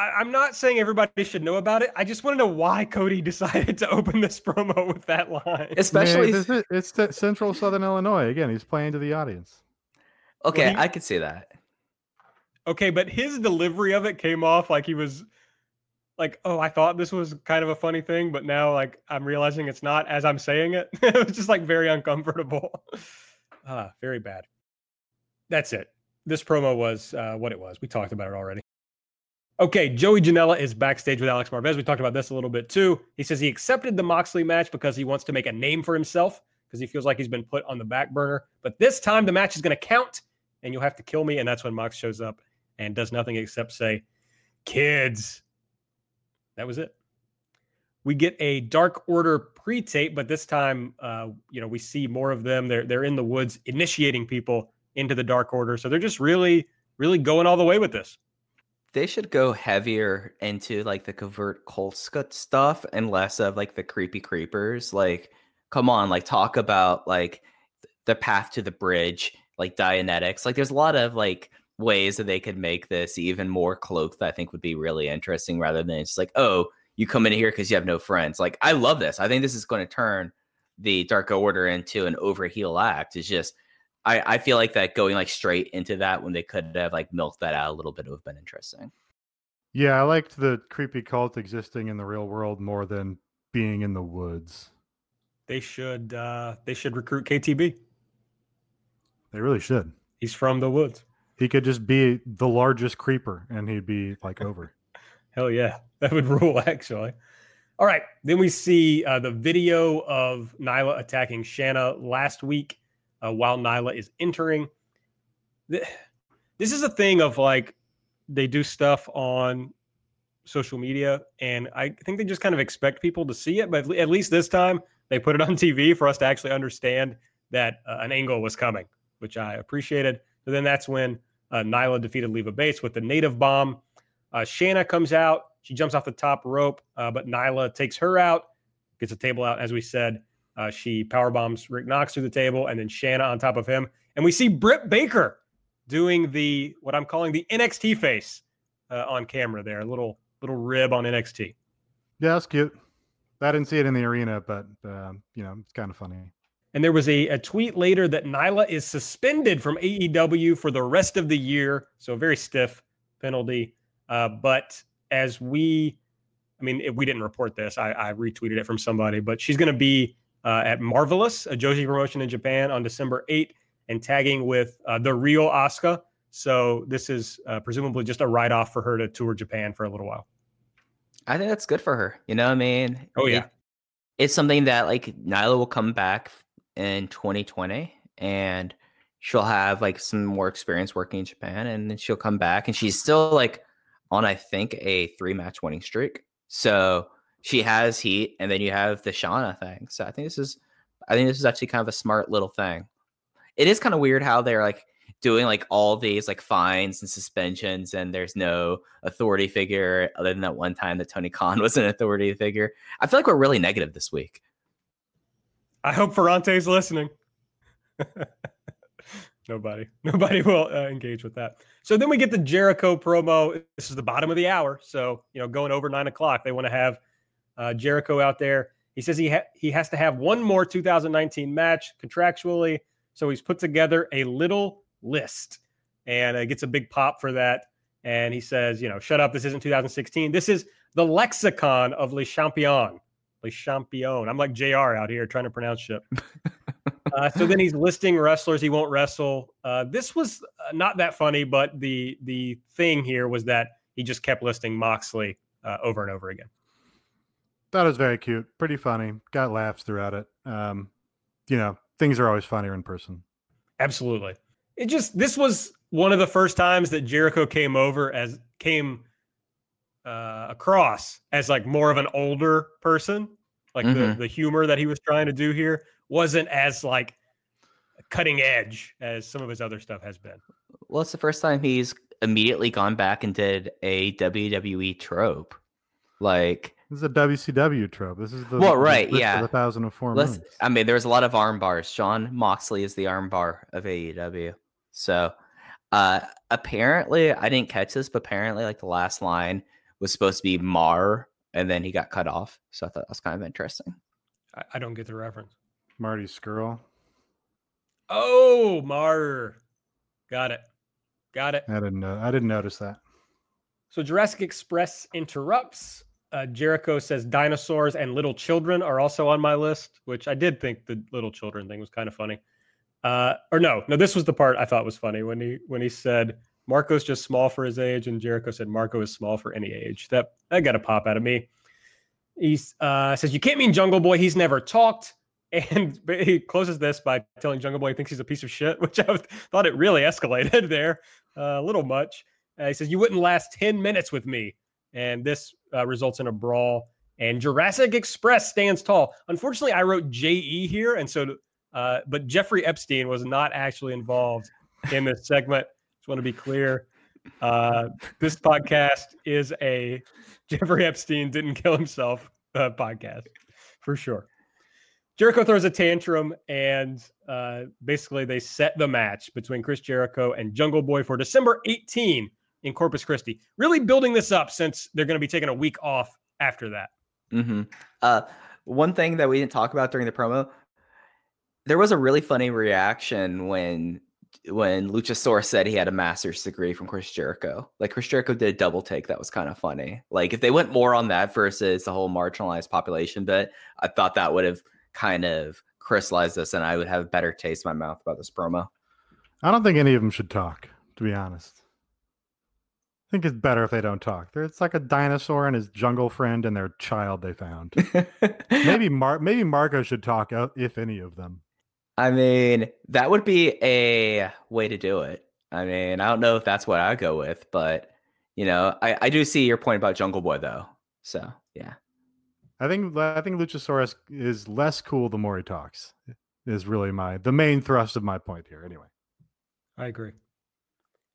I, am not saying everybody should know about it. I just want to know why Cody decided to open this promo with that line. Especially, Man, it's, it's Central Southern Illinois. Again, he's playing to the audience. Okay, well, he, I could see that. Okay, but his delivery of it came off like he was like, oh, I thought this was kind of a funny thing, but now like I'm realizing it's not as I'm saying it. it was just like very uncomfortable. ah, very bad. That's it. This promo was uh, what it was. We talked about it already. Okay, Joey Janela is backstage with Alex Marvez. We talked about this a little bit too. He says he accepted the Moxley match because he wants to make a name for himself because he feels like he's been put on the back burner. But this time the match is going to count and you'll have to kill me. And that's when Mox shows up and does nothing except say, Kids, that was it. We get a Dark Order pre-tape, but this time, uh, you know, we see more of them. They're they're in the woods, initiating people into the Dark Order. So they're just really, really going all the way with this. They should go heavier into like the covert cult stuff and less of like the creepy creepers. Like, come on, like talk about like the path to the bridge, like Dianetics. Like, there's a lot of like ways that they could make this even more cloaked that I think would be really interesting rather than it's like, oh, you come in here because you have no friends. Like, I love this. I think this is going to turn the Dark Order into an overheal act. It's just, I, I feel like that going like straight into that when they could have like milked that out a little bit would have been interesting. Yeah, I liked the creepy cult existing in the real world more than being in the woods. They should uh they should recruit KTB. They really should. He's from the woods. He could just be the largest creeper and he'd be like over. Hell yeah. That would rule, actually. All right. Then we see uh, the video of Nyla attacking Shanna last week uh, while Nyla is entering. This is a thing of like they do stuff on social media, and I think they just kind of expect people to see it. But at least this time, they put it on TV for us to actually understand that uh, an angle was coming, which I appreciated. So then that's when uh, Nyla defeated Leva Bates with the native bomb. Uh, Shanna comes out. She jumps off the top rope, uh, but Nyla takes her out, gets a table out, as we said. Uh, she power bombs Rick Knox through the table, and then Shanna on top of him, and we see Britt Baker doing the what I'm calling the NXT face uh, on camera there, a little little rib on NXT. Yeah, that's cute. I didn't see it in the arena, but um, you know, it's kind of funny. And there was a, a tweet later that Nyla is suspended from AEW for the rest of the year. So a very stiff penalty. Uh, but as we, I mean, we didn't report this. I, I retweeted it from somebody, but she's going to be uh, at Marvelous, a Joshi promotion in Japan on December 8th and tagging with uh, the real Asuka. So this is uh, presumably just a write off for her to tour Japan for a little while. I think that's good for her. You know what I mean? Oh, yeah. It, it's something that like Nyla will come back in 2020 and she'll have like some more experience working in Japan and then she'll come back and she's still like on I think a three match winning streak. So she has heat and then you have the Shanna thing. So I think this is I think this is actually kind of a smart little thing. It is kind of weird how they're like doing like all these like fines and suspensions and there's no authority figure other than that one time that Tony Khan was an authority figure. I feel like we're really negative this week. I hope Ferrante's listening. nobody, nobody will uh, engage with that. So then we get the Jericho promo. This is the bottom of the hour, so you know, going over nine o'clock, they want to have uh, Jericho out there. He says he ha- he has to have one more 2019 match contractually, so he's put together a little list, and uh, gets a big pop for that. And he says, you know, shut up. This isn't 2016. This is the lexicon of Le Champion. Le Champion. I'm like JR out here trying to pronounce shit. uh, so then he's listing wrestlers he won't wrestle. Uh, this was uh, not that funny, but the the thing here was that he just kept listing Moxley uh, over and over again. That was very cute, pretty funny. Got laughs throughout it. Um, you know, things are always funnier in person. Absolutely. It just this was one of the first times that Jericho came over as came uh, across as like more of an older person. Like mm-hmm. the the humor that he was trying to do here wasn't as like cutting edge as some of his other stuff has been. Well, it's the first time he's immediately gone back and did a WWE trope. Like this is a WCW trope. This is the well, right? yeah, the thousand and four. Let's, I mean, there's a lot of arm bars. Jon Moxley is the arm bar of AEW. So, uh, apparently, I didn't catch this, but apparently, like the last line was supposed to be Mar, and then he got cut off. So I thought that was kind of interesting. I, I don't get the reference. Marty Scurll. Oh, Mar. Got it. Got it. I didn't know. I didn't notice that. So Jurassic Express interrupts. Uh, Jericho says dinosaurs and little children are also on my list, which I did think the little children thing was kind of funny. Uh, or no, no, this was the part I thought was funny when he when he said Marco's just small for his age, and Jericho said Marco is small for any age. That that got a pop out of me. He uh, says you can't mean Jungle Boy. He's never talked, and he closes this by telling Jungle Boy he thinks he's a piece of shit, which I thought it really escalated there uh, a little much. Uh, he says you wouldn't last ten minutes with me, and this uh, results in a brawl. And Jurassic Express stands tall. Unfortunately, I wrote JE here, and so uh, but Jeffrey Epstein was not actually involved in this segment. Just want to be clear. Uh, this podcast is a Jeffrey Epstein didn't kill himself uh, podcast for sure. Jericho throws a tantrum, and uh, basically they set the match between Chris Jericho and Jungle Boy for December 18 in Corpus Christi. Really building this up since they're going to be taking a week off after that. Mm-hmm. Uh, one thing that we didn't talk about during the promo, there was a really funny reaction when when Luchasaurus said he had a master's degree from Chris Jericho. Like Chris Jericho did a double take that was kind of funny. Like if they went more on that versus the whole marginalized population bit, I thought that would have kind of crystallized this and I would have a better taste in my mouth about this promo. I don't think any of them should talk, to be honest. I think it's better if they don't talk. It's like a dinosaur and his jungle friend and their child they found. maybe Mar- maybe Marco should talk, uh, if any of them. I mean, that would be a way to do it. I mean, I don't know if that's what I go with, but you know, I, I do see your point about Jungle Boy though. So yeah. I think I think Luchasaurus is less cool the more he talks. Is really my the main thrust of my point here. Anyway, I agree.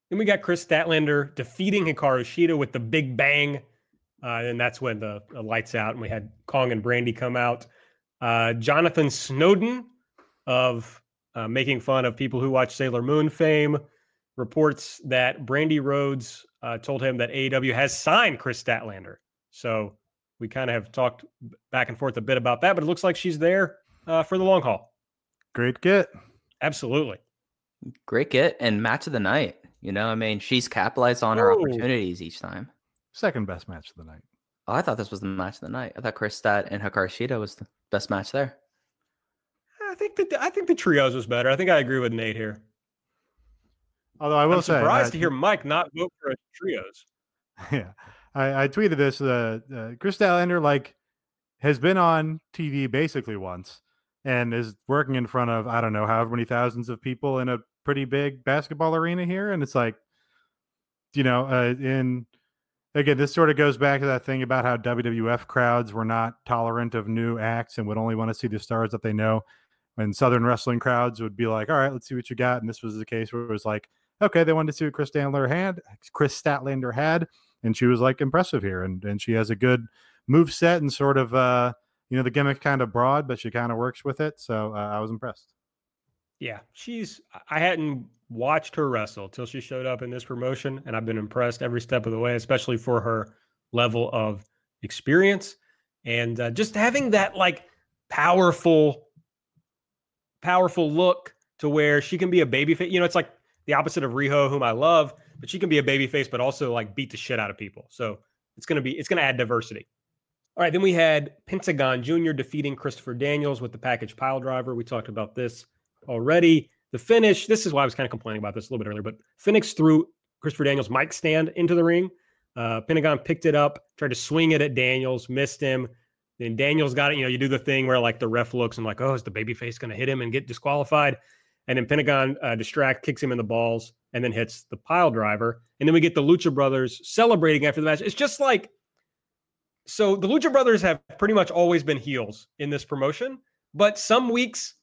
Then we got Kris Statlander defeating Hikaru Shida with the Big Bang, uh, and that's when the, the lights out, and we had Kong and Brandi come out. Uh, Jonathan Snowden of uh, making fun of people who watch Sailor Moon fame reports that Brandi Rhodes uh, told him that AEW has signed Kris Statlander. So we kind of have talked back and forth a bit about that, but it looks like she's there uh, for the long haul. Great get. Absolutely. Great get and match of the night. You know, I mean, she's capitalized on her Oh. opportunities each time. Second best match of the night. Oh, I thought this was the match of the night. I thought Kris Stat and Hikaru Shida was the best match there. I think that I think the trios was better. I think I agree with Nate here. Although I will I'm say, surprised to hear Mike not vote for a trios. yeah, I, I tweeted this. Uh, uh, Kris Statlander like has been on TV basically once and is working in front of I don't know however many thousands of people in a pretty big basketball arena here, and it's like, you know, uh, in again, this sort of goes back to that thing about how WWF crowds were not tolerant of new acts and would only want to see the stars that they know. And Southern wrestling crowds would be like, "All right, let's see what you got," and this was the case where it was like, "Okay, they wanted to see what Kris Statlander had, Kris Statlander had, and she was like impressive here, and and she has a good move set and sort of uh, you know, the gimmick kind of broad, but she kind of works with it. So uh, I was impressed. Yeah, she's. I hadn't watched her wrestle till she showed up in this promotion, and I've been impressed every step of the way, especially for her level of experience and uh, just having that like powerful, powerful look to where she can be a baby face. You know, it's like the opposite of Riho, whom I love, but she can be a baby face, but also like beat the shit out of people. So it's gonna be it's gonna add diversity. All right, then we had Pentagon Jr. defeating Christopher Daniels with the package pile driver. We talked about this already. The finish, this is why I was kind of complaining about this a little bit earlier, but Fenix threw Christopher Daniels' mic stand into the ring. Uh, Pentagon picked it up, tried to swing it at Daniels, missed him. Then Daniels got it. You know, you do the thing where like the ref looks and like, oh, is the babyface going to hit him and get disqualified? And then Pentagon uh, distract, kicks him in the balls, and then hits the pile driver. And then we get the Lucha Brothers celebrating after the match. It's just like, so the Lucha Brothers have pretty much always been heels in this promotion, but some weeks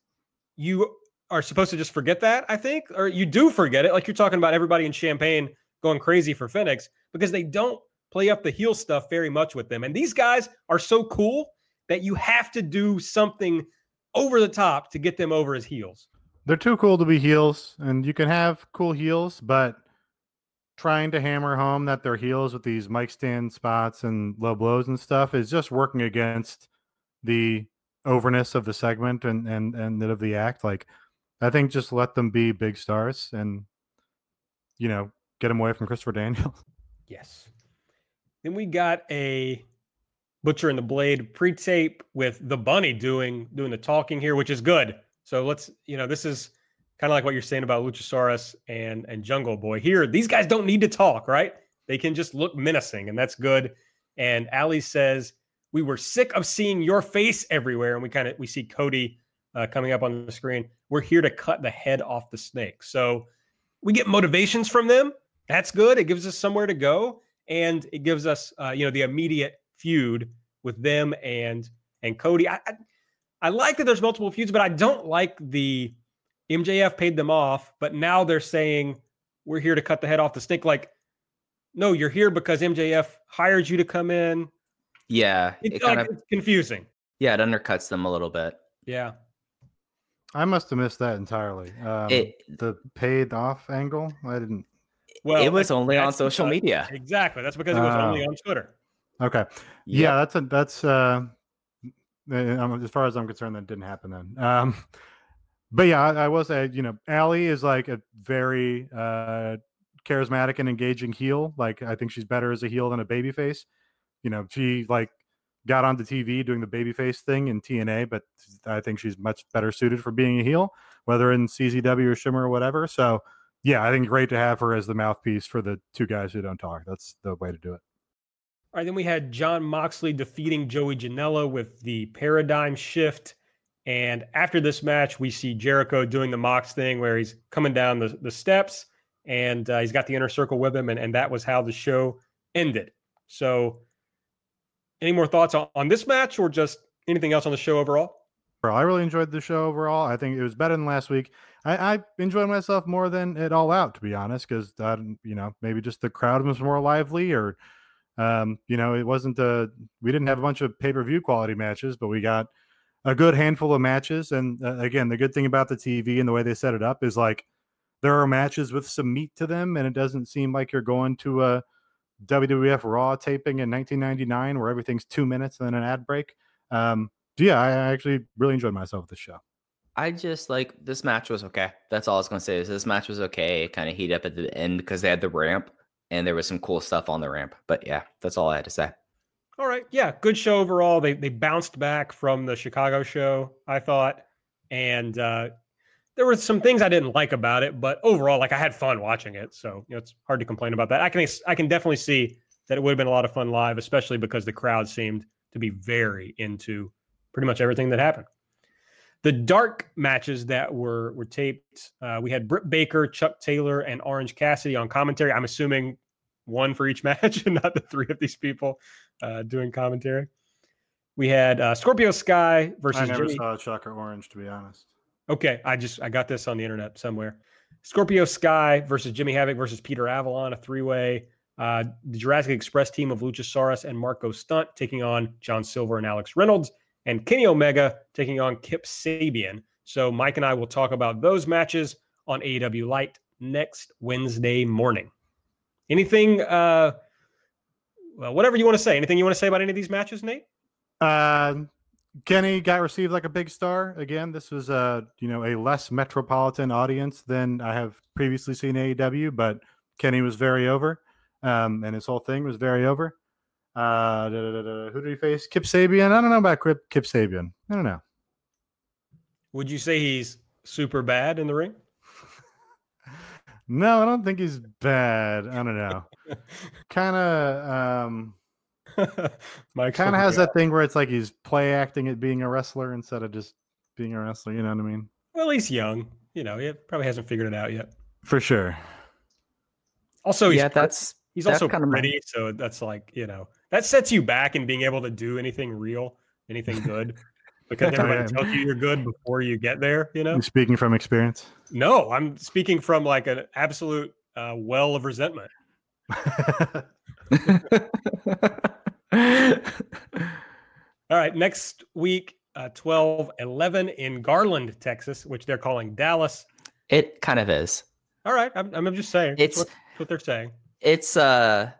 you are supposed to just forget that, I think, or you do forget it. Like you're talking about everybody in Champaign going crazy for Fenix because they don't play up the heel stuff very much with them. And these guys are so cool that you have to do something over the top to get them over as heels. They're too cool to be heels, and you can have cool heels, but trying to hammer home that they're heels with these mic stand spots and low blows and stuff is just working against the overness of the segment and and and of the act. Like, I think just let them be big stars and you know get them away from Christopher Daniels. Yes. Then we got a Butcher and the Blade pre-tape with the bunny doing doing the talking here, which is good. So let's, you know, this is kind of like what you're saying about Luchasaurus and and Jungle Boy. Here, these guys don't need to talk, right? They can just look menacing, and that's good. And Allie says, "We were sick of seeing your face everywhere," and we kind of we see Cody uh, coming up on the screen. We're here to cut the head off the snake. So we get motivations from them. That's good. It gives us somewhere to go, and it gives us, uh, you know, the immediate feud with them and and Cody. I, I I like that there's multiple feuds, but I don't like the MJF paid them off, but now they're saying we're here to cut the head off the snake. Like, no, you're here because MJF hired you to come in. Yeah, It, it like, kind of it's confusing. yeah, it undercuts them a little bit. Yeah. I must have missed that entirely. Um, It the paid off angle, I didn't. Well, it was only on social because- media. Exactly. That's because it was only Oh. on Twitter. Okay. Yeah, that's a that's uh uh, um, as far as I'm concerned, that didn't happen then. Um, but yeah, I, I will say, you know, Allie is like a very uh charismatic and engaging heel. Like I think she's better as a heel than a babyface. You know, she like got onto TV doing the babyface thing in TNA, but I think she's much better suited for being a heel, whether in CZW or Shimmer or whatever. So yeah, I think great to have her as the mouthpiece for the two guys who don't talk. That's the way to do it. All right, then we had Jon Moxley defeating Joey Janela with the paradigm shift. And after this match, we see Jericho doing the Mox thing where he's coming down the, the steps and uh, he's got the inner circle with him. And, and that was how the show ended. So, any more thoughts on, on this match or just anything else on the show overall? I really enjoyed the show overall. I think it was better than last week. I, I enjoyed myself more than it all out, to be honest, because you know maybe just the crowd was more lively, or um, you know it wasn't a we didn't have a bunch of pay per view quality matches, but we got a good handful of matches. And uh, again, the good thing about the TV and the way they set it up is like there are matches with some meat to them, and it doesn't seem like you're going to a WWF Raw taping in 1999 where everything's two minutes and then an ad break. Um, yeah, I actually really enjoyed myself with the show. I just like this match was okay. That's all I was gonna say. Is this match was okay. It kind of heat up at the end because they had the ramp and there was some cool stuff on the ramp. But yeah, that's all I had to say. All right, yeah, good show overall. They they bounced back from the Chicago show, I thought, and uh, there were some things I didn't like about it, but overall, like I had fun watching it. So you know, it's hard to complain about that. I can I can definitely see that it would have been a lot of fun live, especially because the crowd seemed to be very into pretty much everything that happened. The dark matches that were were taped, uh, we had Britt Baker, Chuck Taylor, and Orange Cassidy on commentary. I'm assuming one for each match, and not the three of these people uh, doing commentary. We had uh, Scorpio Sky versus I never Jimmy. saw Chuck or Orange, to be honest. Okay, I just I got this on the internet somewhere. Scorpio Sky versus Jimmy Havoc versus Peter Avalon, a three-way. Uh, the Jurassic Express team of Luchasaurus and Marco Stunt taking on John Silver and Alex Reynolds, and Kenny Omega taking on Kip Sabian. So Mike and I will talk about those matches on AEW Light next Wednesday morning. Anything, uh, well, whatever you want to say. Anything you want to say about any of these matches, Nate? Um, Kenny got received like a big star. Again, this was a you know a less metropolitan audience than I have previously seen AEW, but Kenny was very over, um, and his whole thing was very over. Uh, da, da, da, who did he face? Kip Sabian. I don't know about Kip, Kip Sabian. I don't know. Would you say he's super bad in the ring? No, I don't think he's bad. I don't know. kind of. um Mike kind of has that thing where it's like he's play acting at being a wrestler instead of just being a wrestler. You know what I mean? Well, he's young. You know, he probably hasn't figured it out yet. For sure. Also, he's yeah, pre- that's he's that's also kinda my- pretty, so that's like you know that sets you back in being able to do anything real, anything good, because everybody tells you you're good before you get there. You know? I'm speaking from experience. No, I'm speaking from like an absolute uh, well of resentment. All right, next week, uh, 12 11 in Garland, Texas, which they're calling Dallas. it kind of is. All right, I'm, I'm just saying. It's what, what they're saying. it's uh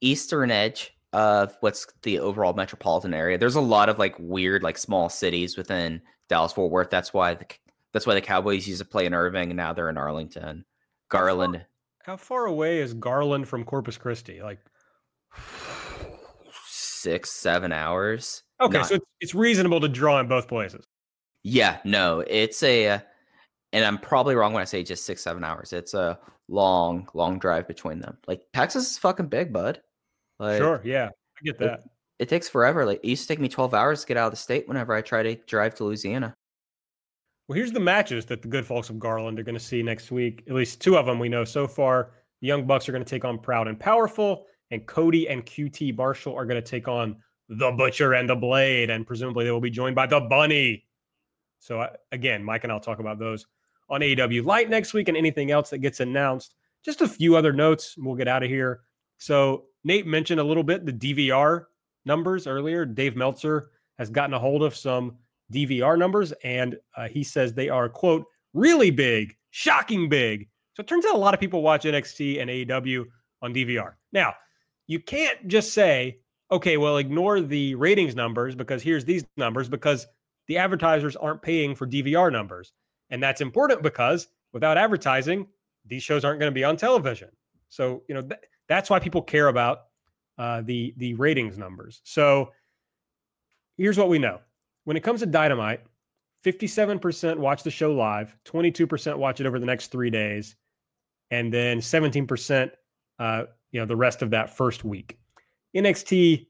eastern edge of what's the overall metropolitan area. There's a lot of like weird like small cities within Dallas Fort Worth. That's why the that's why the Cowboys used to play in Irving and now they're in Arlington. Garland How far away is Garland from Corpus Christi? Like, six, seven hours. okay, Not- so it's, it's reasonable to draw in both places. Yeah, no, it's a, and I'm probably wrong when I say just six, seven hours. It's a long, long drive between them. Like Texas is fucking big, bud. Like, sure, yeah, I get that. It takes forever. Like it used to take me 12 hours to get out of the state whenever I try to drive to Louisiana. Well, here's the matches that the good folks of Garland are going to see next week. At least two of them we know so far. The Young Bucks are going to take on Proud and Powerful, and Cody and QT Marshall are going to take on the Butcher and the Blade, and presumably they will be joined by the Bunny. So uh, again, Mike and I'll talk about those on AEW Light next week and anything else that gets announced. Just a few other notes, we'll get out of here. So Nate mentioned a little bit the DVR numbers earlier. Dave Meltzer has gotten a hold of some DVR numbers, and uh, he says they are quote really big, shocking big. So it turns out a lot of people watch NXT and AEW on DVR. Now, you can't just say, okay, well, ignore the ratings numbers because here's these numbers because the advertisers aren't paying for DVR numbers, and that's important because without advertising, these shows aren't going to be on television. So you know th- that's why people care about uh, the the ratings numbers. So here's what we know when it comes to Dynamite, 57% watch the show live, 22% watch it over the next three days, and then 17%, uh, you know, the rest of that first week. NXT,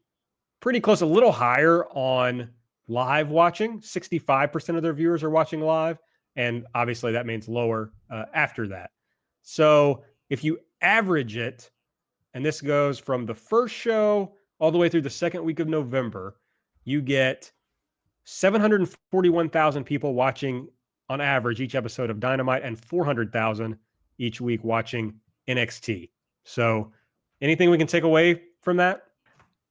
pretty close, a little higher on live watching. 65% of their viewers are watching live, and obviously that means lower uh, after that. So if you average it, and this goes from the first show all the way through the second week of November, you get 741,000 people watching on average each episode of Dynamite and 400,000 each week watching NXT. So, anything we can take away from that?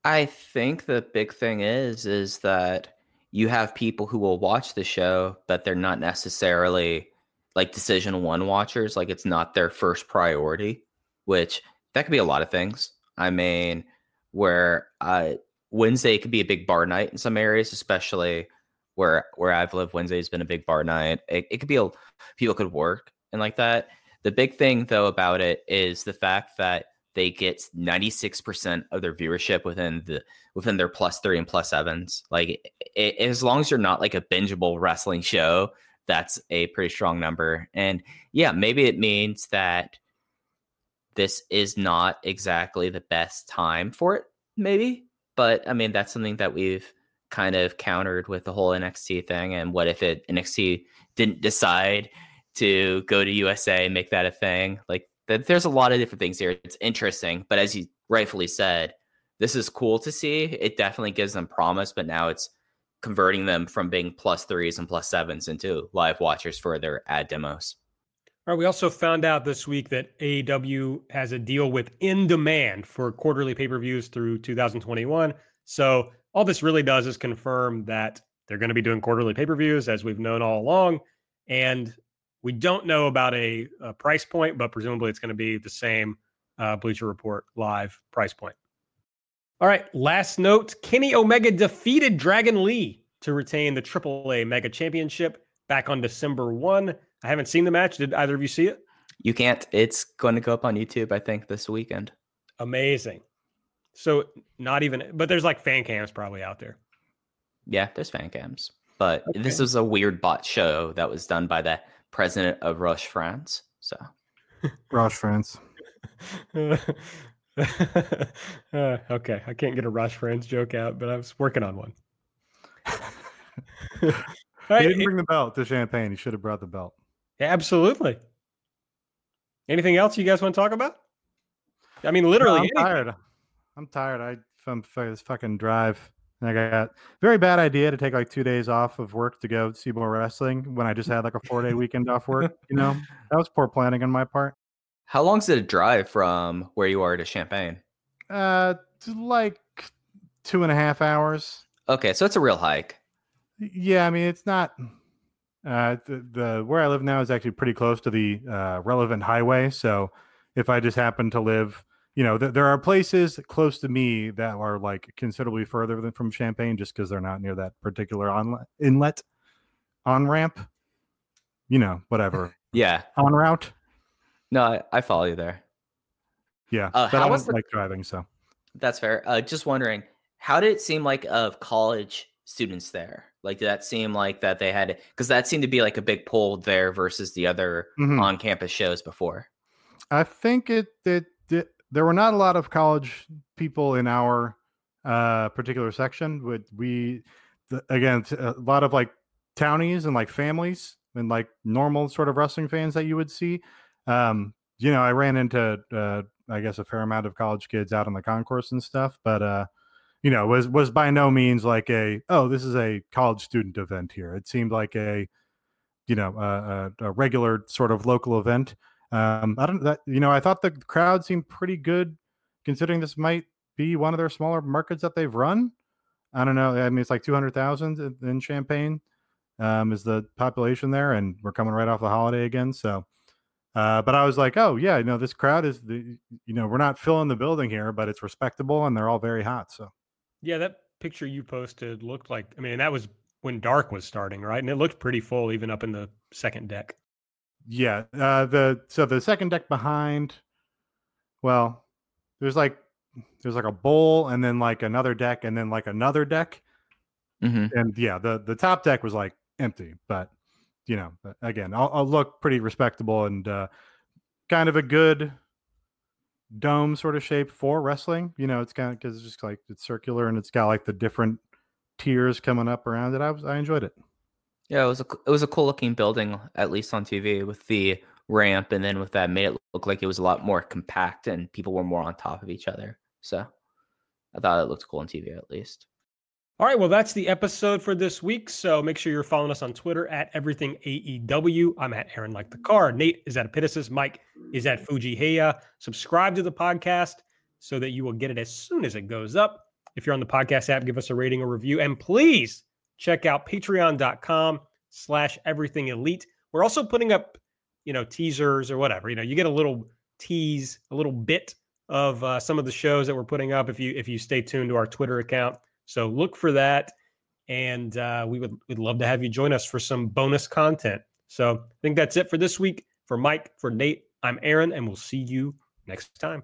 I think the big thing is is that you have people who will watch the show, but they're not necessarily like decision one watchers. Like it's not their first priority, which that could be a lot of things. I mean, where uh, Wednesday could be a big bar night in some areas, especially where where I've lived. Wednesday has been a big bar night. It, it could be a people could work and like that. The big thing though about it is the fact that they get 96% of their viewership within the within their plus three and plus sevens. Like it, as long as you're not like a bingeable wrestling show that's a pretty strong number. And yeah maybe it means that this is not exactly the best time for it maybe. But i mean that's something that we've kind of countered with the whole nxt thing. And what if it nxt didn't decide to go to usa and make that a thing? Like that there's a lot of different things here. It's interesting, but as you rightfully said, this is cool to see. It definitely gives them promise, but now it's converting them from being plus threes and plus sevens into live watchers for their ad demos. All right. We also found out this week that AEW has a deal with In Demand for quarterly pay per views through 2021. So all this really does is confirm that they're going to be doing quarterly pay per views as we've known all along. And we don't know about a, a price point, but presumably it's going to be the same uh, Bleacher Report live price point. All right, last note Kenny Omega defeated Dragon Lee to retain the AAA Mega Championship back on December 1. I haven't seen the match. Did either of you see it? You can't. It's going to go up on YouTube, I think, this weekend. Amazing. So, not even, but there's like fan cams probably out there. Yeah, there's fan cams. But okay. this was a weird bot show that was done by the president of Rush France. So, Rush France. uh, okay, I can't get a Rush France joke out, but I was working on one. he didn't bring the belt to Champaign. He should have brought the belt. Absolutely. Anything else you guys want to talk about? I mean, literally. No, I'm tired. I'm tired. I from this fucking drive. And I got very bad idea to take like two days off of work to go see more wrestling when I just had like a four day weekend off work. You know, that was poor planning on my part. How long is it a drive from where you are to Champaign? Uh, like two and a half hours. Okay, so it's a real hike. Yeah, I mean it's not. Uh, the, the where I live now is actually pretty close to the uh, relevant highway. So if I just happen to live you know, th- there are places close to me that are like considerably further than from Champaign just because they're not near that particular on- inlet on ramp. You know, whatever. yeah. On route. No, I, I follow you there. Yeah. Uh, how was the... like driving, so that's fair. Uh, just wondering, how did it seem like of college students there? Like, did that seem like that they had because that seemed to be like a big pull there versus the other mm-hmm. on campus shows before? I think it it there were not a lot of college people in our uh, particular section. Would we the, again a lot of like townies and like families and like normal sort of wrestling fans that you would see. Um, you know, I ran into uh, I guess a fair amount of college kids out on the concourse and stuff, but uh, you know, was was by no means like a oh this is a college student event here. It seemed like a you know a, a regular sort of local event. Um, I don't that you know I thought the crowd seemed pretty good considering this might be one of their smaller markets that they've run. I don't know. I mean, it's like two hundred thousand in Champaign um, is the population there, and we're coming right off the holiday again. So, uh, but I was like, oh yeah, you know, this crowd is the you know we're not filling the building here, but it's respectable and they're all very hot. So, yeah, that picture you posted looked like. I mean, that was when dark was starting, right? And it looked pretty full even up in the second deck. Yeah, uh, the so the second deck behind, well, there's like there's like a bowl and then like another deck and then like another deck, mm-hmm. and yeah, the the top deck was like empty, but you know, again, I'll, I'll look pretty respectable and uh, kind of a good dome sort of shape for wrestling. You know, it's kind of because it's just like it's circular and it's got like the different tiers coming up around it. I was I enjoyed it. Yeah, it was a it was a cool looking building, at least on TV, with the ramp, and then with that made it look like it was a lot more compact and people were more on top of each other. So I thought it looked cool on TV at least. All right, well, that's the episode for this week. So make sure you're following us on Twitter at everything AEW. I'm at Aaron like the car. Nate is at Epitasis. Mike is at Fuji Heya. Subscribe to the podcast so that you will get it as soon as it goes up. If you're on the podcast app, give us a rating or review, and please check out patreon.com slash everything elite. We're also putting up, you know, teasers or whatever. You know, you get a little tease, a little bit of uh, some of the shows that we're putting up if you if you stay tuned to our Twitter account. So look for that, and uh, we would would love to have you join us for some bonus content. So I think that's it for this week. For Mike, for Nate, I'm Aaron, and we'll see you next time.